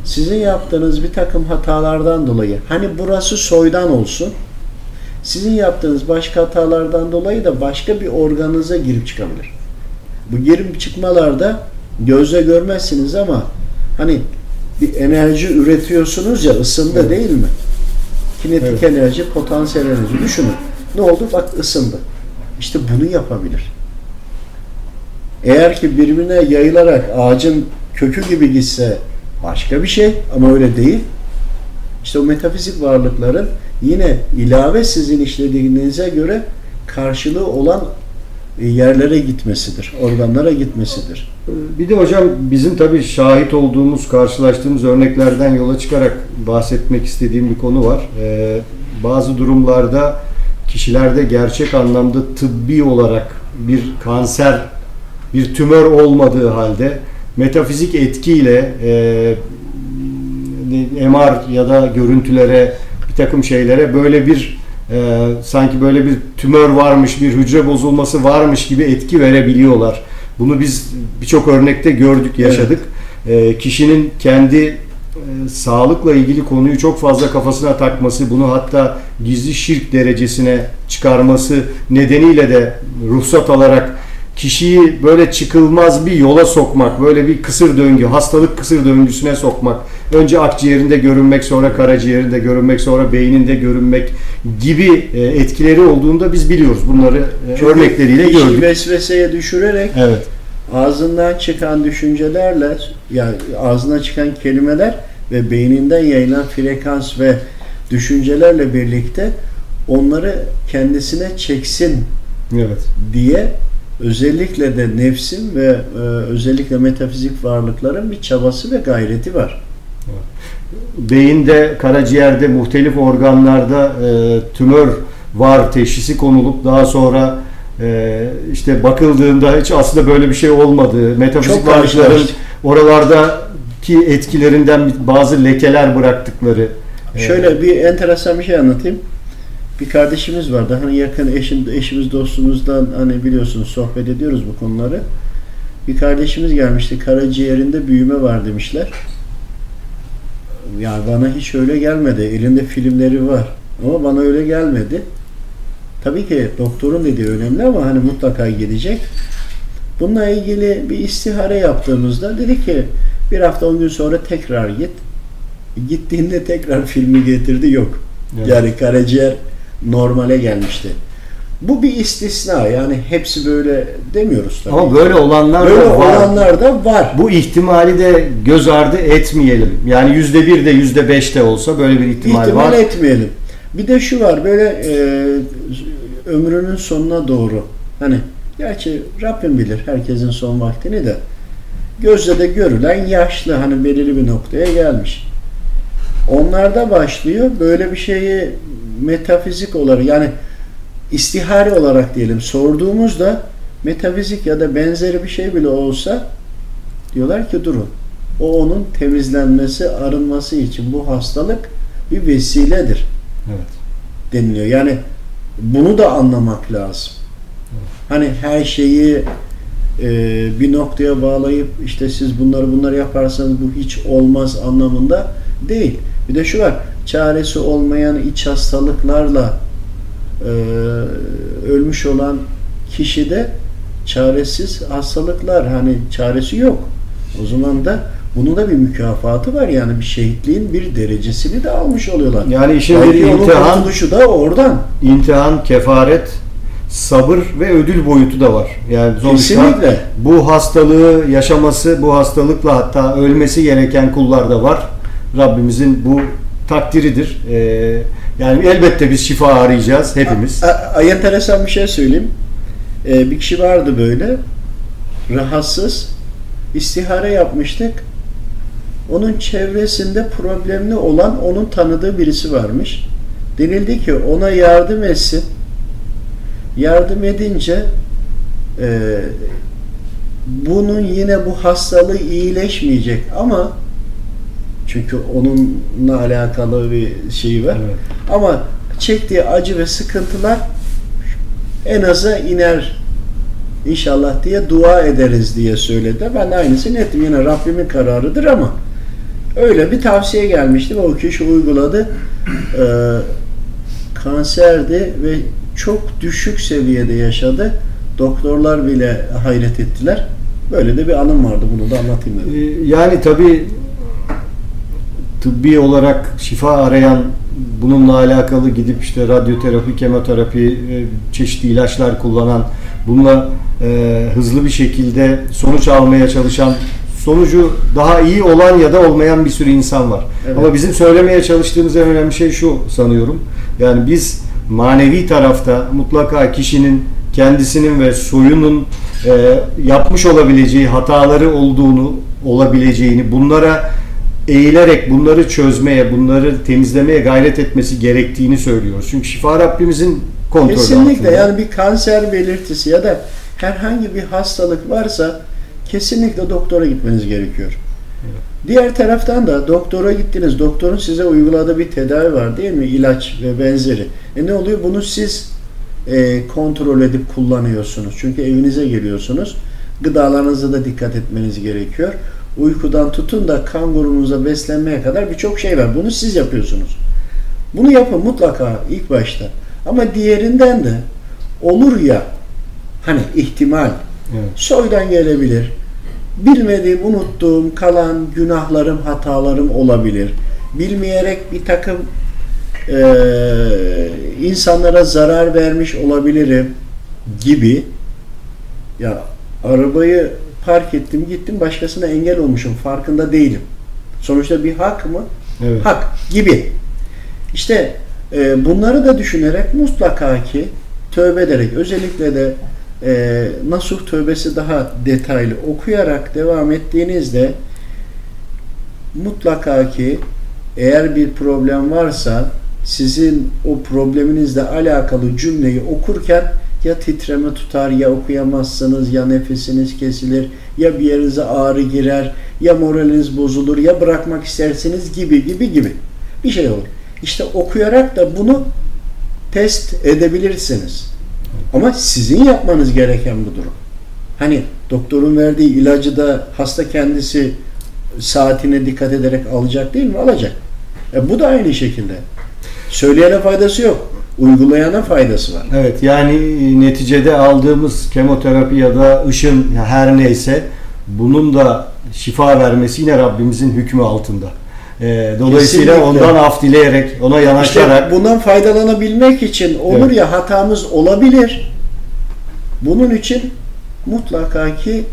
sizin yaptığınız bir takım hatalardan dolayı hani burası soydan olsun sizin yaptığınız başka hatalardan dolayı da başka bir organınıza girip çıkabilir. Bu girip çıkmalarda gözle görmezsiniz ama hani bir enerji üretiyorsunuz ya ısındı Evet. değil mi? Kinetik Evet. enerji, potansiyel enerji. Düşünün. Ne oldu? Bak ısındı. İşte bunu yapabilir. Eğer ki birbirine yayılarak ağacın kökü gibi gitse başka bir şey ama öyle değil. İşte o metafizik varlıkların yine ilave sizin işlediğinize göre karşılığı olan e, yerlere gitmesidir, organlara gitmesidir. Bir de hocam bizim tabii şahit olduğumuz, karşılaştığımız örneklerden yola çıkarak bahsetmek istediğim bir konu var. Ee, bazı durumlarda kişilerde gerçek anlamda tıbbi olarak bir kanser, bir tümör olmadığı halde metafizik etkiyle e, MR ya da görüntülere bir takım şeylere böyle bir e, sanki böyle bir tümör varmış, bir hücre bozulması varmış gibi etki verebiliyorlar. Bunu biz birçok örnekte gördük, yaşadık. E, kişinin kendi e, sağlıkla ilgili konuyu çok fazla kafasına takması, bunu hatta gizli şirk derecesine çıkarması nedeniyle de ruhsat alarak kişiyi böyle çıkılmaz bir yola sokmak, böyle bir kısır döngü, hastalık kısır döngüsüne sokmak. Önce akciğerinde görünmek, sonra karaciğerinde görünmek, sonra beyninde görünmek gibi e, etkileri olduğunda biz biliyoruz. Bunları e, Çünkü örnekleriyle gördük. vesveseye düşürerek Evet. ağzından çıkan düşüncelerle yani ağzından çıkan kelimeler ve beyninden yayılan frekans ve düşüncelerle birlikte onları kendisine çeksin Evet. diye özellikle de nefsin ve e, özellikle metafizik varlıkların bir çabası ve gayreti var. Beyinde, karaciğerde, muhtelif organlarda e, tümör var teşhisi konulup daha sonra e, işte bakıldığında hiç aslında böyle bir şey olmadığı, metafizik varlıkların oralardaki etkilerinden bazı lekeler bıraktıkları. e, Şöyle bir enteresan bir şey anlatayım. Bir kardeşimiz vardı. Hani yakın eşim, eşimiz dostumuzdan hani biliyorsunuz sohbet ediyoruz bu konuları. Bir kardeşimiz gelmişti. Karaciğerinde büyüme var demişler. Yani bana hiç öyle gelmedi. Elinde filmleri var. Ama bana öyle gelmedi. Tabii ki doktorun dediği önemli ama hani mutlaka gidecek. Bununla ilgili bir istihare yaptığımızda dedi ki bir hafta on gün sonra tekrar git. Gittiğinde tekrar filmi getirdi yok. Evet. Yani karaciğer normale gelmişti. Bu bir istisna yani hepsi böyle demiyoruz tabii. Ama böyle olanlar böyle da var. olanlar da var. Bu ihtimali de göz ardı etmeyelim. Yani yüzde bir de yüzde beş de olsa böyle bir ihtimal, İhtimal var. etmeyelim. Bir de şu var böyle e, ömrünün sonuna doğru hani gerçi Rabbim bilir herkesin son vaktini de gözle de görülen yaşlı hani belirli bir noktaya gelmiş. Onlarda başlıyor böyle bir şeyi metafizik olarak yani istihare olarak diyelim sorduğumuzda metafizik ya da benzeri bir şey bile olsa diyorlar ki durun. O onun temizlenmesi, arınması için bu hastalık bir vesiledir Evet. deniliyor. Yani bunu da anlamak lazım. Hani her şeyi e, bir noktaya bağlayıp işte siz bunları bunları yaparsanız bu hiç olmaz anlamında değil. Bir de şu var, çaresi olmayan iç hastalıklarla e, ölmüş olan kişide çaresiz hastalıklar hani çaresi yok. O zaman da bunun da bir mükafatı var yani bir şehitliğin bir derecesini de almış oluyorlar. Yani işin bir imtihan, da oradan. imtihan, kefaret, sabır ve ödül boyutu da var. Yani Kesinlikle. bu hastalığı yaşaması, bu hastalıkla hatta ölmesi gereken kullar da var. Rabbimizin bu takdiridir. Ee, yani elbette biz şifa arayacağız hepimiz. A- a- enteresan bir şey söyleyeyim. Ee, bir kişi vardı böyle. Rahatsız. istihare yapmıştık. Onun çevresinde problemli olan onun tanıdığı birisi varmış. Denildi ki ona yardım etsin. Yardım edince e, bunun yine bu hastalığı iyileşmeyecek ama çünkü onunla alakalı bir şey var. Evet. Ama çektiği acı ve sıkıntılar en aza iner inşallah diye dua ederiz diye söyledi. Ben aynısını ettim. Yine Rabbimin kararıdır ama öyle bir tavsiye gelmişti ve o kişi uyguladı. Ee, kanserdi ve çok düşük seviyede yaşadı. Doktorlar bile hayret ettiler. Böyle de bir anım vardı. Bunu da anlatayım dedim. Ee, Yani tabii tıbbi olarak şifa arayan bununla alakalı gidip işte radyoterapi, kemoterapi, e, çeşitli ilaçlar kullanan, bununla e, hızlı bir şekilde sonuç almaya çalışan, sonucu daha iyi olan ya da olmayan bir sürü insan var. Evet. Ama bizim söylemeye çalıştığımız en önemli şey şu sanıyorum. Yani biz manevi tarafta mutlaka kişinin kendisinin ve soyunun e, yapmış olabileceği hataları olduğunu, olabileceğini, bunlara eğilerek bunları çözmeye, bunları temizlemeye gayret etmesi gerektiğini söylüyoruz. Çünkü şifa Rabbimizin kontrolü Kesinlikle altında. yani bir kanser belirtisi ya da herhangi bir hastalık varsa kesinlikle doktora gitmeniz gerekiyor. Diğer taraftan da doktora gittiniz. Doktorun size uyguladığı bir tedavi var değil mi? İlaç ve benzeri. E ne oluyor? Bunu siz e, kontrol edip kullanıyorsunuz. Çünkü evinize geliyorsunuz. Gıdalarınıza da dikkat etmeniz gerekiyor. Uykudan tutun da kan grubunuza beslenmeye kadar birçok şey var. Bunu siz yapıyorsunuz. Bunu yapın mutlaka ilk başta. Ama diğerinden de olur ya hani ihtimal Evet. soydan gelebilir. Bilmediğim, unuttuğum, kalan günahlarım, hatalarım olabilir. Bilmeyerek bir takım eee, insanlara zarar vermiş olabilirim gibi. Ya arabayı park ettim, gittim başkasına engel olmuşum. Farkında değilim. Sonuçta bir hak mı? Evet. Hak gibi. İşte e, bunları da düşünerek mutlaka ki tövbe ederek özellikle de e, Nasuh tövbesi daha detaylı okuyarak devam ettiğinizde mutlaka ki eğer bir problem varsa sizin o probleminizle alakalı cümleyi okurken ya titreme tutar ya okuyamazsınız ya nefesiniz kesilir ya bir yerinize ağrı girer ya moraliniz bozulur ya bırakmak istersiniz gibi gibi gibi bir şey olur. İşte okuyarak da bunu test edebilirsiniz. Ama sizin yapmanız gereken bu durum. Hani doktorun verdiği ilacı da hasta kendisi saatine dikkat ederek alacak değil mi? Alacak. E bu da aynı şekilde. Söyleyene faydası yok. Uygulayana faydası var. Evet yani neticede aldığımız kemoterapi ya da ışın her neyse bunun da şifa vermesi yine Rabbimizin hükmü altında. Ee, dolayısıyla Kesinlikle. ondan af dileyerek, ona yanaşarak İşte bundan faydalanabilmek için olur Evet. ya hatamız olabilir. Bunun için mutlaka ki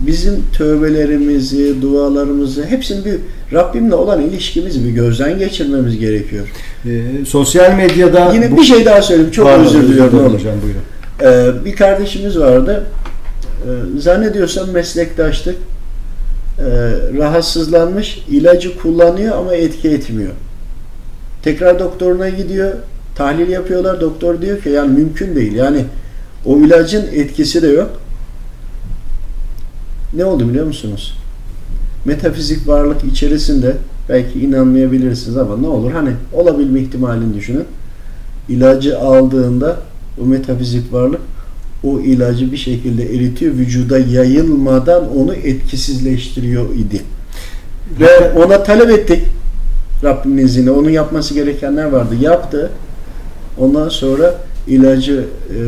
bizim tövbelerimizi, dualarımızı, hepsini bir Rabbimle olan ilişkimizi bir gözden geçirmemiz gerekiyor. e, sosyal medyada Yine bu- bir şey daha söyleyeyim. Çok Pardon, özür diliyorum. hocam buyurun. Ee, bir kardeşimiz vardı. Ee, zannediyorsam meslektaştık. Ee, rahatsızlanmış, ilacı kullanıyor ama etki etmiyor. Tekrar doktoruna gidiyor, tahlil yapıyorlar. Doktor diyor ki yani mümkün değil. Yani o ilacın etkisi de yok. Ne oldu biliyor musunuz? Metafizik varlık içerisinde belki inanmayabilirsiniz ama ne olur hani olabilme ihtimalini düşünün. İlacı aldığında o metafizik varlık o ilacı bir şekilde eritiyor, vücuda yayılmadan onu etkisizleştiriyor idi. Ve ona talep ettik. Rabbimin izniyle. Onun yapması gerekenler vardı. Yaptı. Ondan sonra ilacı e,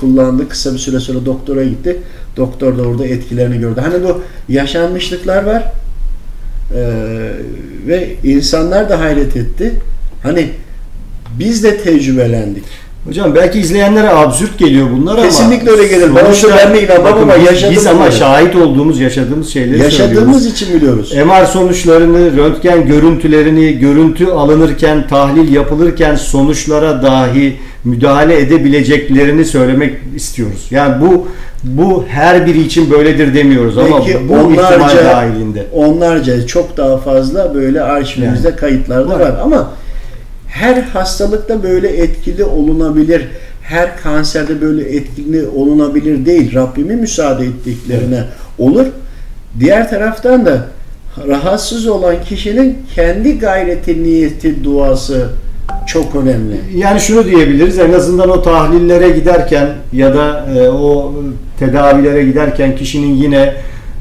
kullandı. Kısa bir süre sonra doktora gitti. Doktor da orada etkilerini gördü. Hani bu yaşanmışlıklar var. E, ve insanlar da hayret etti. Hani biz de tecrübelendik. Hocam belki izleyenlere absürt geliyor bunlar ama Kesinlikle öyle gelir. Ben sonuçta- onu ben de inanmam ama biz- yaşadım Biz ama şahit olduğumuz, yaşadığımız şeyleri Yaşadığımız için biliyoruz. MR sonuçlarını, röntgen görüntülerini, görüntü alınırken, tahlil yapılırken sonuçlara dahi müdahale edebileceklerini söylemek istiyoruz. Yani bu bu her biri için böyledir demiyoruz ama bu ihtimal onlarca- dahilinde. Onlarca çok daha fazla böyle arşivimizde kayıtlarda Var. var. Ama her hastalıkta böyle etkili olunabilir. Her kanserde böyle etkili olunabilir değil. Rabbimin müsaade ettiklerine olur. Diğer taraftan da rahatsız olan kişinin kendi gayreti, niyeti, duası çok önemli. Yani şunu diyebiliriz en azından o tahlillere giderken ya da e, o tedavilere giderken kişinin yine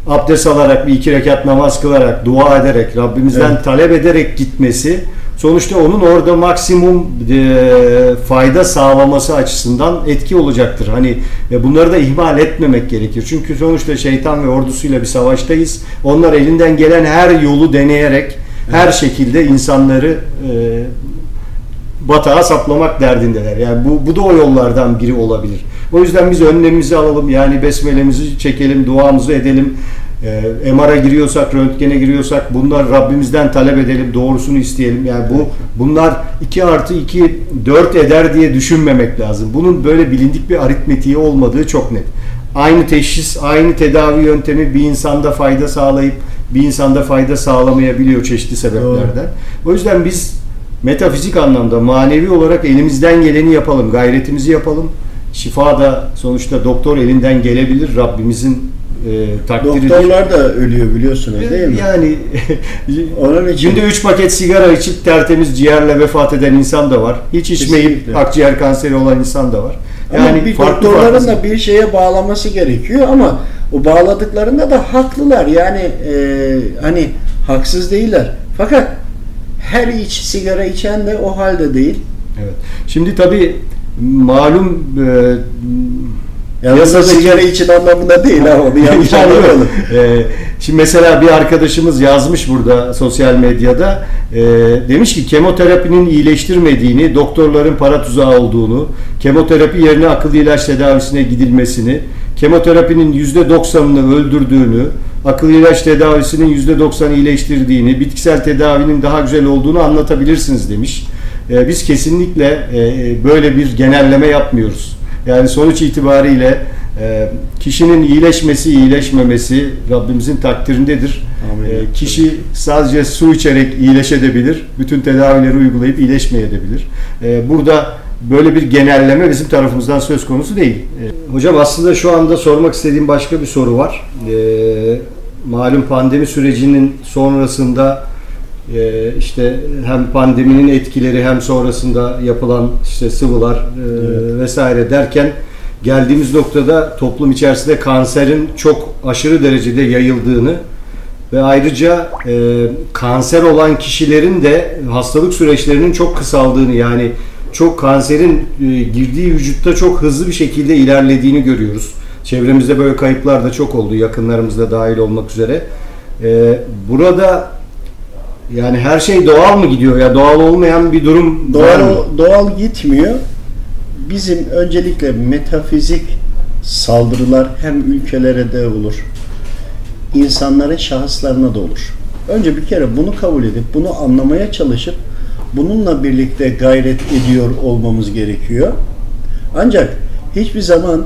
abdest alarak bir iki rekat namaz kılarak dua ederek Rabbimizden Evet. talep ederek gitmesi sonuçta onun orada maksimum e, fayda sağlaması açısından etki olacaktır. Hani ve bunları da ihmal etmemek gerekir. Çünkü sonuçta şeytan ve ordusuyla bir savaştayız. Onlar elinden gelen her yolu deneyerek her şekilde insanları e, batağa saplamak derdindeler. Yani bu, bu da o yollardan biri olabilir. O yüzden biz önlemimizi alalım. Yani besmelemizi çekelim, duamızı edelim. E, MR'a giriyorsak, röntgene giriyorsak bunlar Rabbimizden talep edelim, doğrusunu isteyelim. Yani bu bunlar 2 artı 2 4 eder diye düşünmemek lazım. Bunun böyle bilindik bir aritmetiği olmadığı çok net. Aynı teşhis, aynı tedavi yöntemi bir insanda fayda sağlayıp bir insanda fayda sağlamayabiliyor çeşitli sebeplerden. O yüzden biz metafizik anlamda manevi olarak elimizden geleni yapalım, gayretimizi yapalım. Şifa da sonuçta doktor elinden gelebilir Rabbimizin e, takdiridir. Doktorlar da ölüyor biliyorsunuz değil mi? Yani Onun için günde 3 paket sigara içip tertemiz ciğerle vefat eden insan da var. Hiç içmeyip Kesinlikle. akciğer kanseri olan insan da var. ama bir farklı doktorların farklı- da bir şeye bağlaması gerekiyor ama o bağladıklarında da haklılar. Yani e, hani haksız değiller. Fakat her iç sigara içen de o halde değil. Evet. Şimdi tabii malum e, Yalnız da sigara için anlamında değil ha onu yanlış anlamayalım. Ee, şimdi mesela bir arkadaşımız yazmış burada sosyal medyada Ee, demiş ki kemoterapinin iyileştirmediğini, doktorların para tuzağı olduğunu, kemoterapi yerine akıllı ilaç tedavisine gidilmesini, kemoterapinin %90'ını öldürdüğünü, akıllı ilaç tedavisinin %90'ı iyileştirdiğini, bitkisel tedavinin daha güzel olduğunu anlatabilirsiniz demiş. Ee, biz kesinlikle e, böyle bir genelleme yapmıyoruz. Yani sonuç itibariyle e, kişinin iyileşmesi, iyileşmemesi Rabbimizin takdirindedir. Amin. E, kişi sadece su içerek iyileşebilir, bütün tedavileri uygulayıp iyileşmeyebilir. E, burada böyle bir genelleme bizim tarafımızdan söz konusu değil. E, hocam aslında şu anda sormak istediğim başka bir soru var. E, malum pandemi sürecinin sonrasında e, işte hem pandeminin etkileri hem sonrasında yapılan işte sıvılar e, Evet. vesaire derken geldiğimiz noktada toplum içerisinde kanserin çok aşırı derecede yayıldığını ve ayrıca e, kanser olan kişilerin de hastalık süreçlerinin çok kısaldığını yani çok kanserin e, girdiği vücutta çok hızlı bir şekilde ilerlediğini görüyoruz. Çevremizde böyle kayıplar da çok oldu yakınlarımızda dahil olmak üzere. E, burada yani her şey doğal mı gidiyor ya doğal olmayan bir durum var mı? Doğal, doğal gitmiyor. Bizim öncelikle metafizik saldırılar hem ülkelere de olur, insanların şahıslarına da olur. Önce bir kere bunu kabul edip, bunu anlamaya çalışıp, bununla birlikte gayret ediyor olmamız gerekiyor. Ancak hiçbir zaman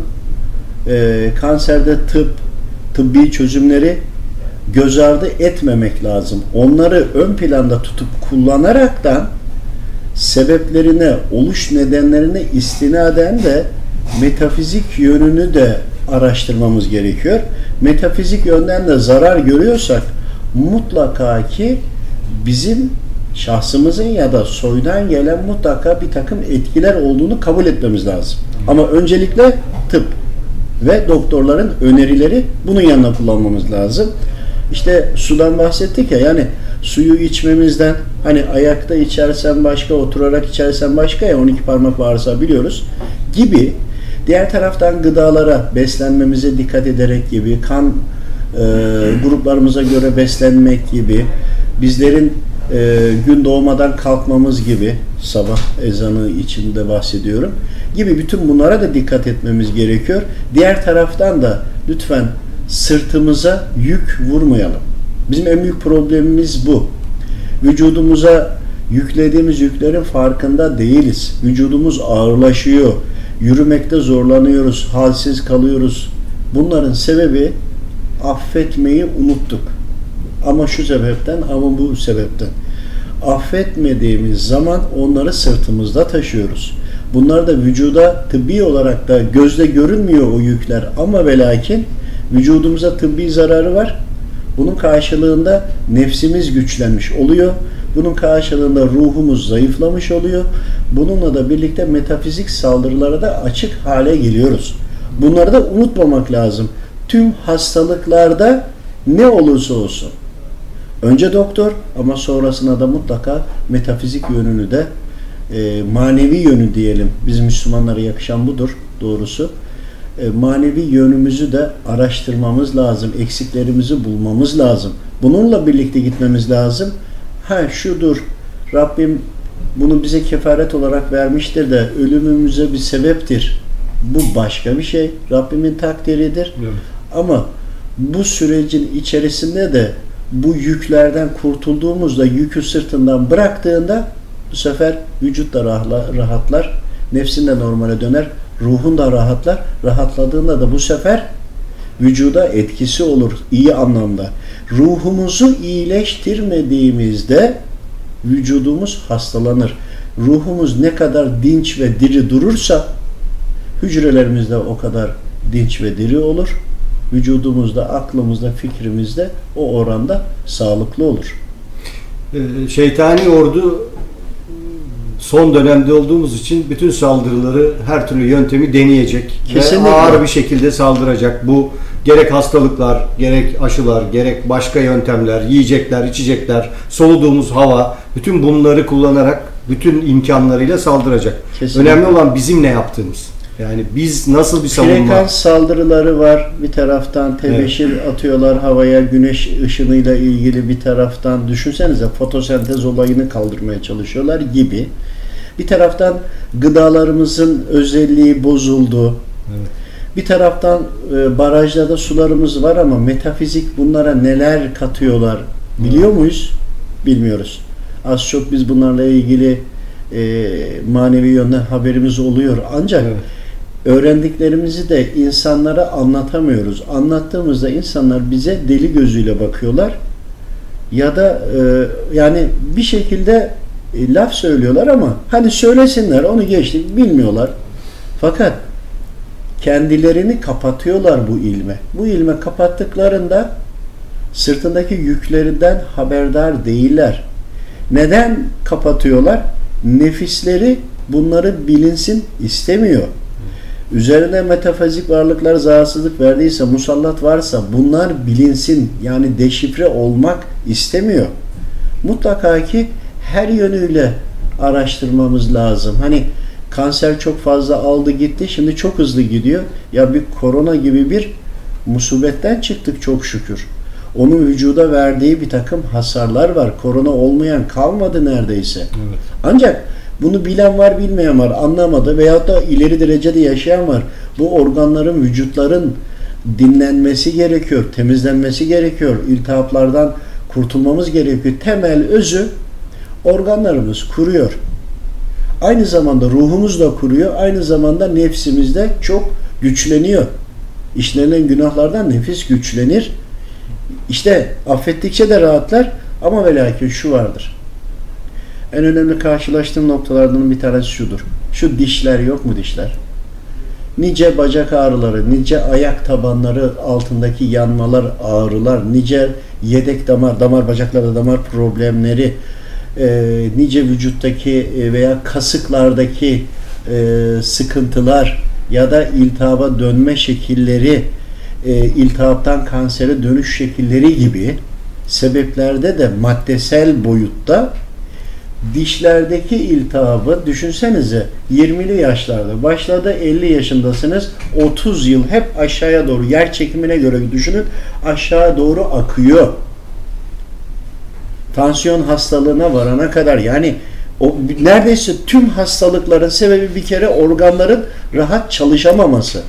e, kanserde tıp, tıbbi çözümleri göz ardı etmemek lazım. Onları ön planda tutup kullanaraktan sebeplerine, oluş nedenlerine istinaden de metafizik yönünü de araştırmamız gerekiyor. Metafizik yönden de zarar görüyorsak mutlaka ki bizim şahsımızın ya da soydan gelen mutlaka bir takım etkiler olduğunu kabul etmemiz lazım. Ama öncelikle tıp ve doktorların önerileri bunun yanına kullanmamız lazım. İşte sudan bahsettik ya yani suyu içmemizden hani ayakta içersen başka oturarak içersen başka ya 12 parmak varsa biliyoruz gibi diğer taraftan gıdalara beslenmemize dikkat ederek gibi kan e, gruplarımıza göre beslenmek gibi bizlerin e, gün doğmadan kalkmamız gibi sabah ezanı içinde bahsediyorum gibi bütün bunlara da dikkat etmemiz gerekiyor. Diğer taraftan da lütfen sırtımıza yük vurmayalım. Bizim en büyük problemimiz bu. Vücudumuza yüklediğimiz yüklerin farkında değiliz. Vücudumuz ağırlaşıyor. Yürümekte zorlanıyoruz, halsiz kalıyoruz. Bunların sebebi affetmeyi unuttuk. Ama şu sebepten ama bu sebepten. Affetmediğimiz zaman onları sırtımızda taşıyoruz. Bunlar da vücuda tıbbi olarak da gözle görünmüyor o yükler ama ve vücudumuza tıbbi zararı var. Bunun karşılığında nefsimiz güçlenmiş oluyor. Bunun karşılığında ruhumuz zayıflamış oluyor. Bununla da birlikte metafizik saldırılara da açık hale geliyoruz. Bunları da unutmamak lazım. Tüm hastalıklarda ne olursa olsun. Önce doktor ama sonrasında da mutlaka metafizik yönünü de e, manevi yönü diyelim. Biz Müslümanlara yakışan budur doğrusu. E, manevi yönümüzü de araştırmamız lazım. Eksiklerimizi bulmamız lazım. Bununla birlikte gitmemiz lazım. Ha şudur. Rabbim bunu bize kefaret olarak vermiştir de ölümümüze bir sebeptir. Bu başka bir şey. Rabbimin takdiridir. Evet. Ama bu sürecin içerisinde de bu yüklerden kurtulduğumuzda yükü sırtından bıraktığında bu sefer vücut da rahatlar, nefsin de normale döner, ruhun da rahatlar. Rahatladığında da bu sefer vücuda etkisi olur iyi anlamda. ruhumuzu iyileştirmediğimizde vücudumuz hastalanır. Ruhumuz ne kadar dinç ve diri durursa hücrelerimizde o kadar dinç ve diri olur. Vücudumuzda, aklımızda, fikrimizde o oranda sağlıklı olur. Ee, şeytani ordu son dönemde olduğumuz için bütün saldırıları her türlü yöntemi deneyecek Kesinlikle. ve ağır bir şekilde saldıracak. Bu gerek hastalıklar, gerek aşılar, gerek başka yöntemler, yiyecekler, içecekler, soluduğumuz hava, bütün bunları kullanarak bütün imkanlarıyla saldıracak. Kesinlikle. Önemli olan bizim ne yaptığımız. Yani biz nasıl bir savunma Frekans saldırıları var. Bir taraftan tebeşir atıyorlar havaya güneş ışınıyla ilgili bir taraftan düşünsenize fotosentez olayını kaldırmaya çalışıyorlar gibi. Bir taraftan gıdalarımızın özelliği bozuldu. Evet. Bir taraftan e, barajlarda sularımız var ama metafizik bunlara neler katıyorlar biliyor muyuz? Bilmiyoruz. Az çok biz bunlarla ilgili e, manevi yönden haberimiz oluyor. Ancak Evet. Öğrendiklerimizi de insanlara anlatamıyoruz. Anlattığımızda insanlar bize deli gözüyle bakıyorlar. Ya da e, yani bir şekilde e, laf söylüyorlar ama hani söylesinler onu geçtik bilmiyorlar. Fakat kendilerini kapatıyorlar bu ilme. Bu ilme kapattıklarında sırtındaki yüklerinden haberdar değiller. Neden kapatıyorlar? Nefisleri bunları bilinsin istemiyor. Üzerine metafizik varlıklar zararsızlık verdiyse, musallat varsa bunlar bilinsin yani deşifre olmak istemiyor. Mutlaka ki her yönüyle araştırmamız lazım. Hani kanser çok fazla aldı gitti şimdi çok hızlı gidiyor. Ya bir korona gibi bir musibetten çıktık çok şükür. Onun vücuda verdiği bir takım hasarlar var. Korona olmayan kalmadı neredeyse. Evet. Ancak bunu bilen var bilmeyen var anlamadı veyahut da ileri derecede yaşayan var. Bu organların, vücutların dinlenmesi gerekiyor, temizlenmesi gerekiyor. İltihaplardan kurtulmamız gerekiyor. Temel özü organlarımız kuruyor. Aynı zamanda ruhumuz da kuruyor. Aynı zamanda nefsimiz de çok güçleniyor. İşlenen günahlardan nefis güçlenir. İşte affettikçe de rahatlar ama ve şu vardır. En önemli karşılaştığım noktalardan bir tanesi şudur. Şu dişler yok mu dişler? Nice bacak ağrıları, nice ayak tabanları altındaki yanmalar, ağrılar, nice yedek damar, damar bacaklarda damar problemleri, e, nice vücuttaki e, veya kasıklardaki e, sıkıntılar ya da iltihaba dönme şekilleri, e, iltihaptan kansere dönüş şekilleri gibi sebeplerde de maddesel boyutta dişlerdeki iltihabı düşünsenize 20'li yaşlarda başladı 50 yaşındasınız 30 yıl hep aşağıya doğru yer çekimine göre düşünün aşağı doğru akıyor. Tansiyon hastalığına varana kadar yani o neredeyse tüm hastalıkların sebebi bir kere organların rahat çalışamaması.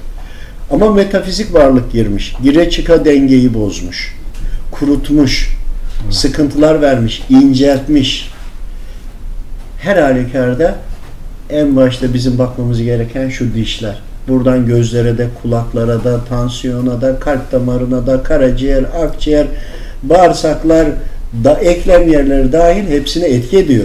Ama metafizik varlık girmiş. Gire çıka dengeyi bozmuş. Kurutmuş. Sıkıntılar vermiş. inceltmiş. Her halükarda en başta bizim bakmamız gereken şu dişler. Buradan gözlere de, kulaklara da, tansiyona da, kalp damarına da, karaciğer, akciğer, bağırsaklar, da eklem yerleri dahil hepsine etki ediyor.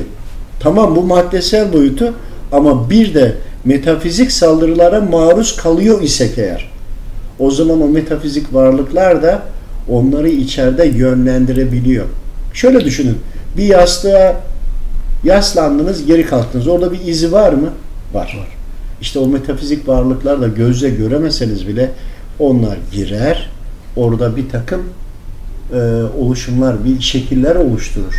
Tamam bu maddesel boyutu ama bir de metafizik saldırılara maruz kalıyor isek eğer o zaman o metafizik varlıklar da onları içeride yönlendirebiliyor. Şöyle düşünün. Bir yastığa yaslandınız, geri kalktınız. Orada bir izi var mı? Var. var. İşte o metafizik varlıklar da gözle göremeseniz bile onlar girer. Orada bir takım e, oluşumlar, bir şekiller oluşturur.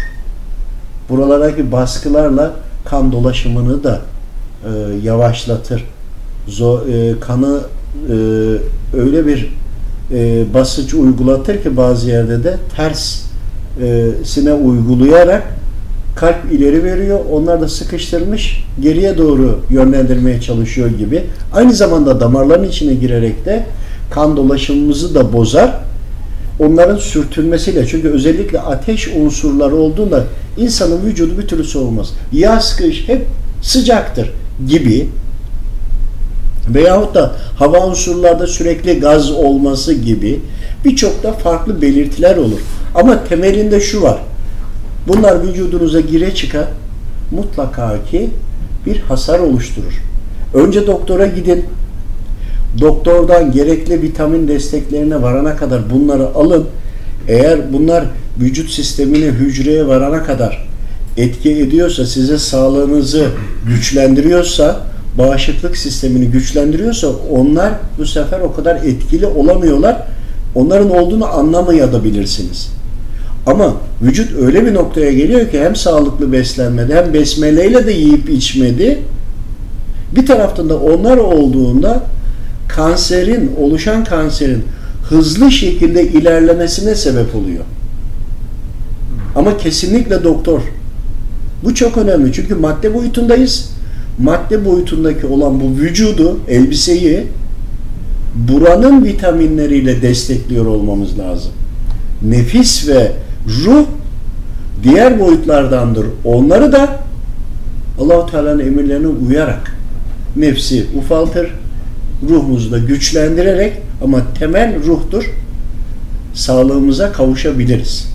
Buralardaki baskılarla kan dolaşımını da e, yavaşlatır. Zo, e, kanı e, öyle bir e, basınç uygulatır ki bazı yerde de ters e, sine uygulayarak kalp ileri veriyor. Onlar da sıkıştırmış geriye doğru yönlendirmeye çalışıyor gibi. Aynı zamanda damarların içine girerek de kan dolaşımımızı da bozar. Onların sürtünmesiyle çünkü özellikle ateş unsurları olduğunda insanın vücudu bir türlü soğumaz. Yaz kış hep sıcaktır gibi veyahut da hava unsurlarda sürekli gaz olması gibi Birçok da farklı belirtiler olur. Ama temelinde şu var. Bunlar vücudunuza gire çıkar mutlaka ki bir hasar oluşturur. Önce doktora gidin. Doktordan gerekli vitamin desteklerine varana kadar bunları alın. Eğer bunlar vücut sistemini hücreye varana kadar etki ediyorsa, size sağlığınızı güçlendiriyorsa, bağışıklık sistemini güçlendiriyorsa onlar bu sefer o kadar etkili olamıyorlar. Onların olduğunu anlamayabilirsiniz. Ama vücut öyle bir noktaya geliyor ki hem sağlıklı beslenmedi hem besmeleyle de yiyip içmedi. Bir taraftan da onlar olduğunda kanserin, oluşan kanserin hızlı şekilde ilerlemesine sebep oluyor. Ama kesinlikle doktor. Bu çok önemli çünkü madde boyutundayız. Madde boyutundaki olan bu vücudu, elbiseyi buranın vitaminleriyle destekliyor olmamız lazım. Nefis ve ruh diğer boyutlardandır. Onları da Allahu Teala'nın emirlerine uyarak nefsi ufaltır, ruhumuzu da güçlendirerek ama temel ruhtur. Sağlığımıza kavuşabiliriz.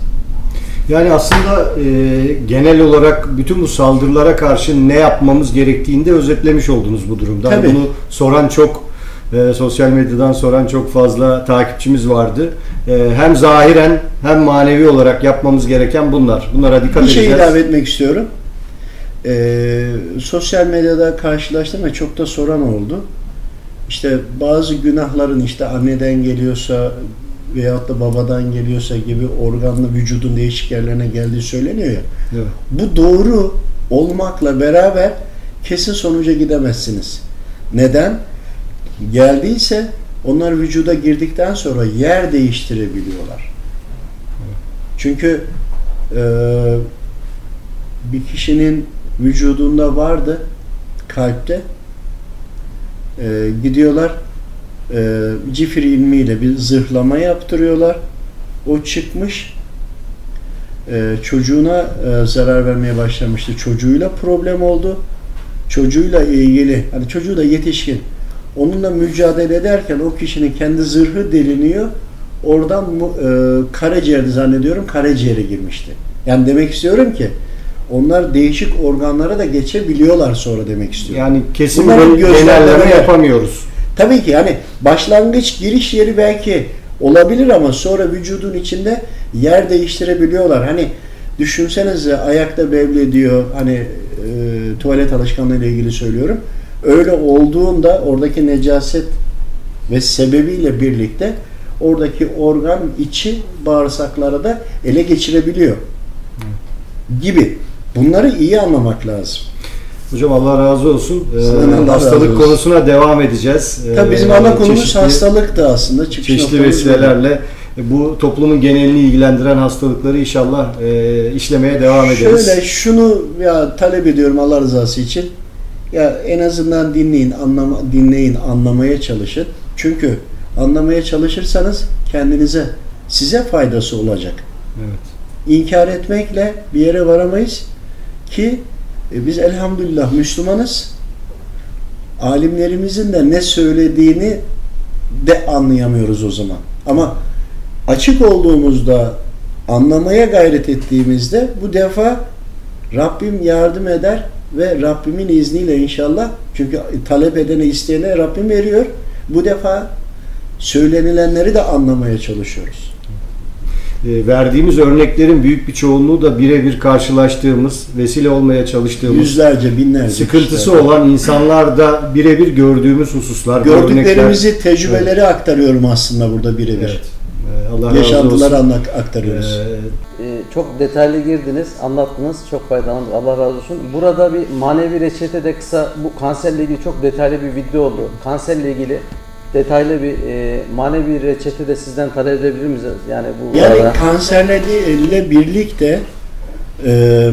Yani aslında e, genel olarak bütün bu saldırılara karşı ne yapmamız gerektiğini de özetlemiş oldunuz bu durumda. Tabii. Bunu soran çok e, sosyal medyadan soran çok fazla takipçimiz vardı. E, hem zahiren hem manevi olarak yapmamız gereken bunlar. Bunlara dikkat Bir edeceğiz. şey ilave etmek istiyorum. Ee, sosyal medyada karşılaştım ve çok da soran oldu. İşte bazı günahların işte anneden geliyorsa veyahut da babadan geliyorsa gibi organlı vücudun değişik yerlerine geldiği söyleniyor ya. Evet. Bu doğru olmakla beraber kesin sonuca gidemezsiniz. Neden? Geldiyse onlar vücuda girdikten sonra yer değiştirebiliyorlar. Çünkü e, bir kişinin vücudunda vardı kalpte e, gidiyorlar e, cifir ilmiyle bir zırhlama yaptırıyorlar. O çıkmış e, çocuğuna e, zarar vermeye başlamıştı. Çocuğuyla problem oldu. Çocuğuyla ilgili hani çocuğu da yetişkin. Onunla mücadele ederken o kişinin kendi zırhı deliniyor. Oradan e, karaciğerde zannediyorum karaciğere girmişti. Yani demek istiyorum ki onlar değişik organlara da geçebiliyorlar sonra demek istiyorum. Yani kesin genelleme yapamıyoruz. Tabii ki yani başlangıç giriş yeri belki olabilir ama sonra vücudun içinde yer değiştirebiliyorlar. Hani düşünsenize ayakta bevlediyor hani e, tuvalet alışkanlığı ile ilgili söylüyorum. Öyle olduğunda oradaki necaset ve sebebiyle birlikte oradaki organ içi bağırsaklara da ele geçirebiliyor. Gibi. Bunları iyi anlamak lazım. Hocam Allah razı olsun. Ee, Allah razı hastalık olsun. konusuna devam edeceğiz. Tabii bizim Ee, ana konumuz çeşitli- hastalık da aslında. Çıkış çeşitli noktamız bu. vesilelerle bu toplumun genelini ilgilendiren hastalıkları inşallah e, işlemeye devam ederiz. Şöyle şunu ya talep ediyorum Allah rızası için. Ya en azından dinleyin, anlama, dinleyin, anlamaya çalışın. Çünkü anlamaya çalışırsanız kendinize, size faydası olacak. Evet. İnkar etmekle bir yere varamayız ki e, biz elhamdülillah Müslümanız. Alimlerimizin de ne söylediğini de anlayamıyoruz o zaman. Ama açık olduğumuzda anlamaya gayret ettiğimizde bu defa Rabbim yardım eder ve Rabbimin izniyle inşallah çünkü talep edene isteyene Rabbim veriyor. Bu defa söylenilenleri de anlamaya çalışıyoruz. E, verdiğimiz örneklerin büyük bir çoğunluğu da birebir karşılaştığımız, vesile olmaya çalıştığımız, Yüzlerce, binlerce sıkıntısı kişiler. olan insanlarda birebir gördüğümüz hususlar, gördüklerimizi, örnekler. tecrübeleri aktarıyorum aslında burada birebir. Evet. Allah razı Yaşantıları olsun. anla- aktarıyoruz. E, Ee, çok detaylı girdiniz, anlattınız. Çok faydalandık. Allah razı olsun. Burada bir manevi reçete de kısa bu kanserle ilgili çok detaylı bir video oldu. Kanserle ilgili detaylı bir e, manevi reçete de sizden talep edebilir miyiz? Yani bu Yani arada- kanserlerle birlikte e,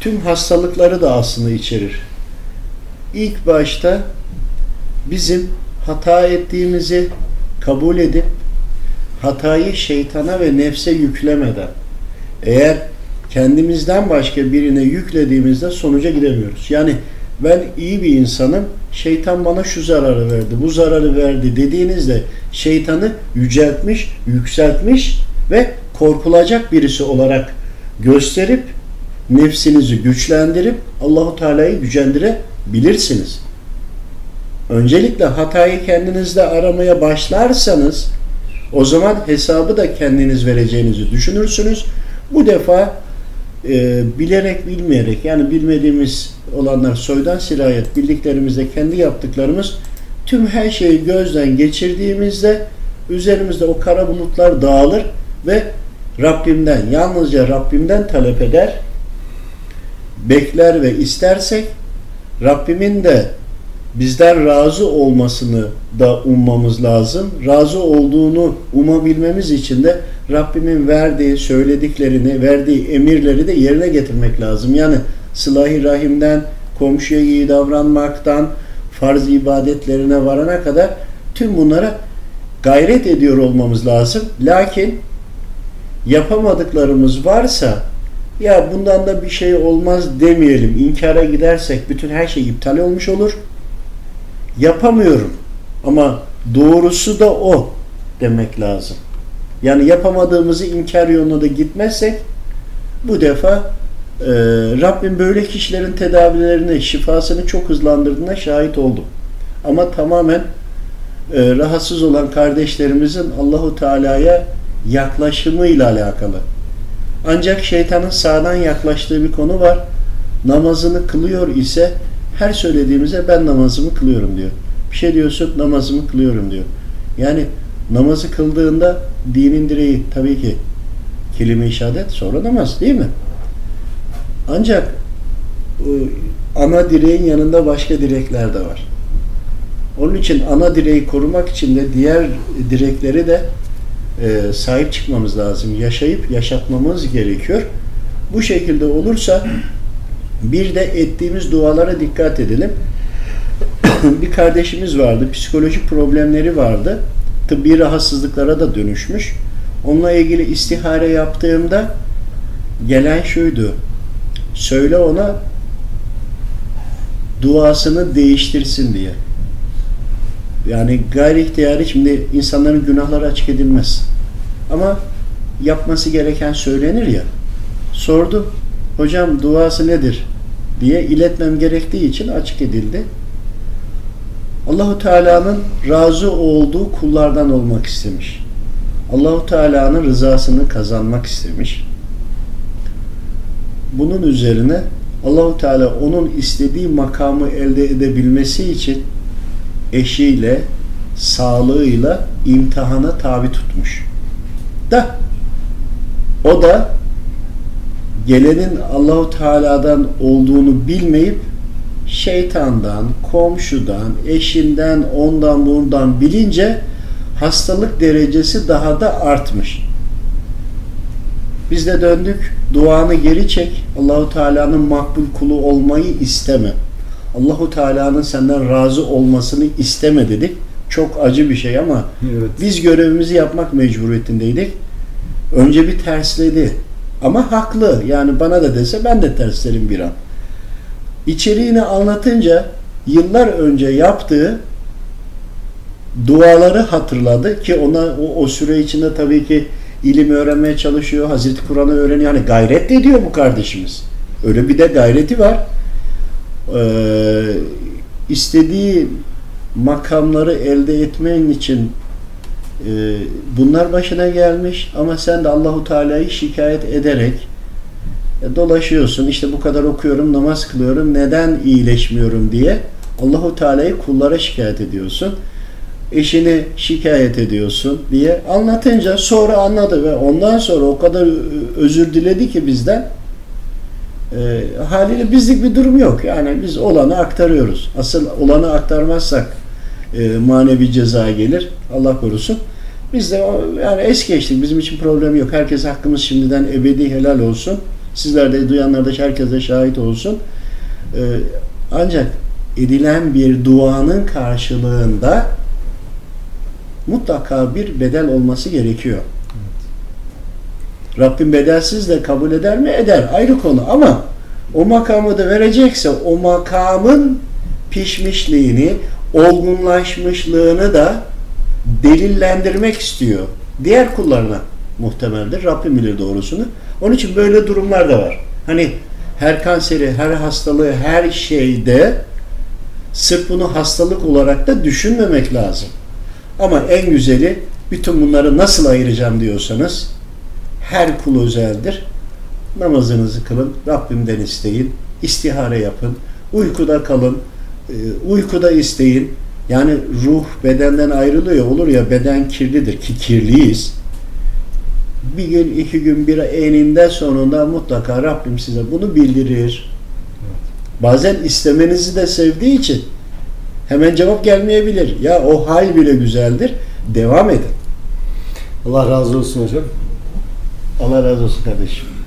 tüm hastalıkları da aslında içerir. İlk başta bizim hata ettiğimizi kabul edip hatayı şeytana ve nefse yüklemeden eğer kendimizden başka birine yüklediğimizde sonuca gidemiyoruz. Yani ben iyi bir insanım, şeytan bana şu zararı verdi, bu zararı verdi dediğinizde şeytanı yüceltmiş, yükseltmiş ve korkulacak birisi olarak gösterip nefsinizi güçlendirip Allahu Teala'yı gücendirebilirsiniz. Öncelikle hatayı kendinizde aramaya başlarsanız o zaman hesabı da kendiniz vereceğinizi düşünürsünüz. Bu defa e, bilerek bilmeyerek yani bilmediğimiz olanlar soydan sirayet bildiklerimizde kendi yaptıklarımız tüm her şeyi gözden geçirdiğimizde üzerimizde o kara bulutlar dağılır ve Rabbimden yalnızca Rabbimden talep eder bekler ve istersek Rabbimin de bizden razı olmasını da ummamız lazım. Razı olduğunu umabilmemiz için de Rabbimin verdiği, söylediklerini, verdiği emirleri de yerine getirmek lazım. Yani sılahi rahimden, komşuya iyi davranmaktan, farz ibadetlerine varana kadar tüm bunlara gayret ediyor olmamız lazım. Lakin yapamadıklarımız varsa ya bundan da bir şey olmaz demeyelim. İnkara gidersek bütün her şey iptal olmuş olur. Yapamıyorum ama doğrusu da o demek lazım. Yani yapamadığımızı inkar yoluna da gitmezsek bu defa e, Rabbim böyle kişilerin tedavilerini, şifasını çok hızlandırdığına şahit oldum. Ama tamamen e, rahatsız olan kardeşlerimizin Allahu Teala'ya yaklaşımıyla alakalı. Ancak şeytanın sağdan yaklaştığı bir konu var. Namazını kılıyor ise her söylediğimize ben namazımı kılıyorum diyor. Bir şey diyorsun namazımı kılıyorum diyor. Yani namazı kıldığında dinin direği tabii ki kelime-i şehadet sonra namaz değil mi? Ancak ana direğin yanında başka direkler de var. Onun için ana direği korumak için de diğer direkleri de e, sahip çıkmamız lazım. Yaşayıp yaşatmamız gerekiyor. Bu şekilde olursa bir de ettiğimiz dualara dikkat edelim. bir kardeşimiz vardı. Psikolojik problemleri vardı. Tıbbi rahatsızlıklara da dönüşmüş. Onunla ilgili istihare yaptığımda gelen şuydu. Söyle ona duasını değiştirsin diye. Yani gayri ihtiyari şimdi insanların günahları açık edilmez. Ama yapması gereken söylenir ya. Sordum. Hocam duası nedir? diye iletmem gerektiği için açık edildi. Allahu Teala'nın razı olduğu kullardan olmak istemiş. Allahu Teala'nın rızasını kazanmak istemiş. Bunun üzerine Allahu Teala onun istediği makamı elde edebilmesi için eşiyle, sağlığıyla imtihana tabi tutmuş. Da o da gelenin Allahu Teala'dan olduğunu bilmeyip şeytandan, komşudan, eşinden, ondan bundan bilince hastalık derecesi daha da artmış. Biz de döndük, duanı geri çek. Allahu Teala'nın makbul kulu olmayı isteme. Allahu Teala'nın senden razı olmasını isteme dedik. Çok acı bir şey ama evet. biz görevimizi yapmak mecburiyetindeydik. Önce bir tersledi. Ama haklı. Yani bana da dese ben de terslerim bir an. İçeriğini anlatınca yıllar önce yaptığı duaları hatırladı ki ona o, o süre içinde tabii ki ilim öğrenmeye çalışıyor. Hazreti Kur'an'ı öğreniyor. Yani gayret ediyor bu kardeşimiz. Öyle bir de gayreti var e, istediği makamları elde etmen için bunlar başına gelmiş ama sen de Allahu Teala'yı şikayet ederek e, dolaşıyorsun. İşte bu kadar okuyorum, namaz kılıyorum, neden iyileşmiyorum diye Allahu Teala'yı kullara şikayet ediyorsun. Eşini şikayet ediyorsun diye anlatınca sonra anladı ve ondan sonra o kadar özür diledi ki bizden e, haliyle bizlik bir durum yok. Yani biz olanı aktarıyoruz. Asıl olanı aktarmazsak e, manevi ceza gelir. Allah korusun. Biz de yani es geçtik. Bizim için problem yok. Herkes hakkımız şimdiden ebedi helal olsun. Sizler de duyanlar da herkese şahit olsun. E, ancak edilen bir duanın karşılığında mutlaka bir bedel olması gerekiyor. Rabbim bedelsiz de kabul eder mi? Eder. Ayrı konu ama O makamı da verecekse o makamın pişmişliğini, olgunlaşmışlığını da delillendirmek istiyor. Diğer kullarına muhtemeldir. Rabbim bilir doğrusunu. Onun için böyle durumlar da var. Hani her kanseri, her hastalığı, her şeyde sırf bunu hastalık olarak da düşünmemek lazım. Ama en güzeli bütün bunları nasıl ayıracağım diyorsanız her kul özeldir. Namazınızı kılın, Rabbimden isteyin, istihare yapın, uykuda kalın, uykuda isteyin. Yani ruh bedenden ayrılıyor olur ya beden kirlidir ki kirliyiz. Bir gün, iki gün, bir eninde sonunda mutlaka Rabbim size bunu bildirir. Bazen istemenizi de sevdiği için hemen cevap gelmeyebilir. Ya o hal bile güzeldir. Devam edin. Allah razı olsun hocam. Allah razı olsun kardeşim.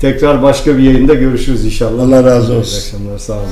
Tekrar başka bir yayında görüşürüz inşallah. Allah razı İyi olsun. akşamlar. Sağ olun.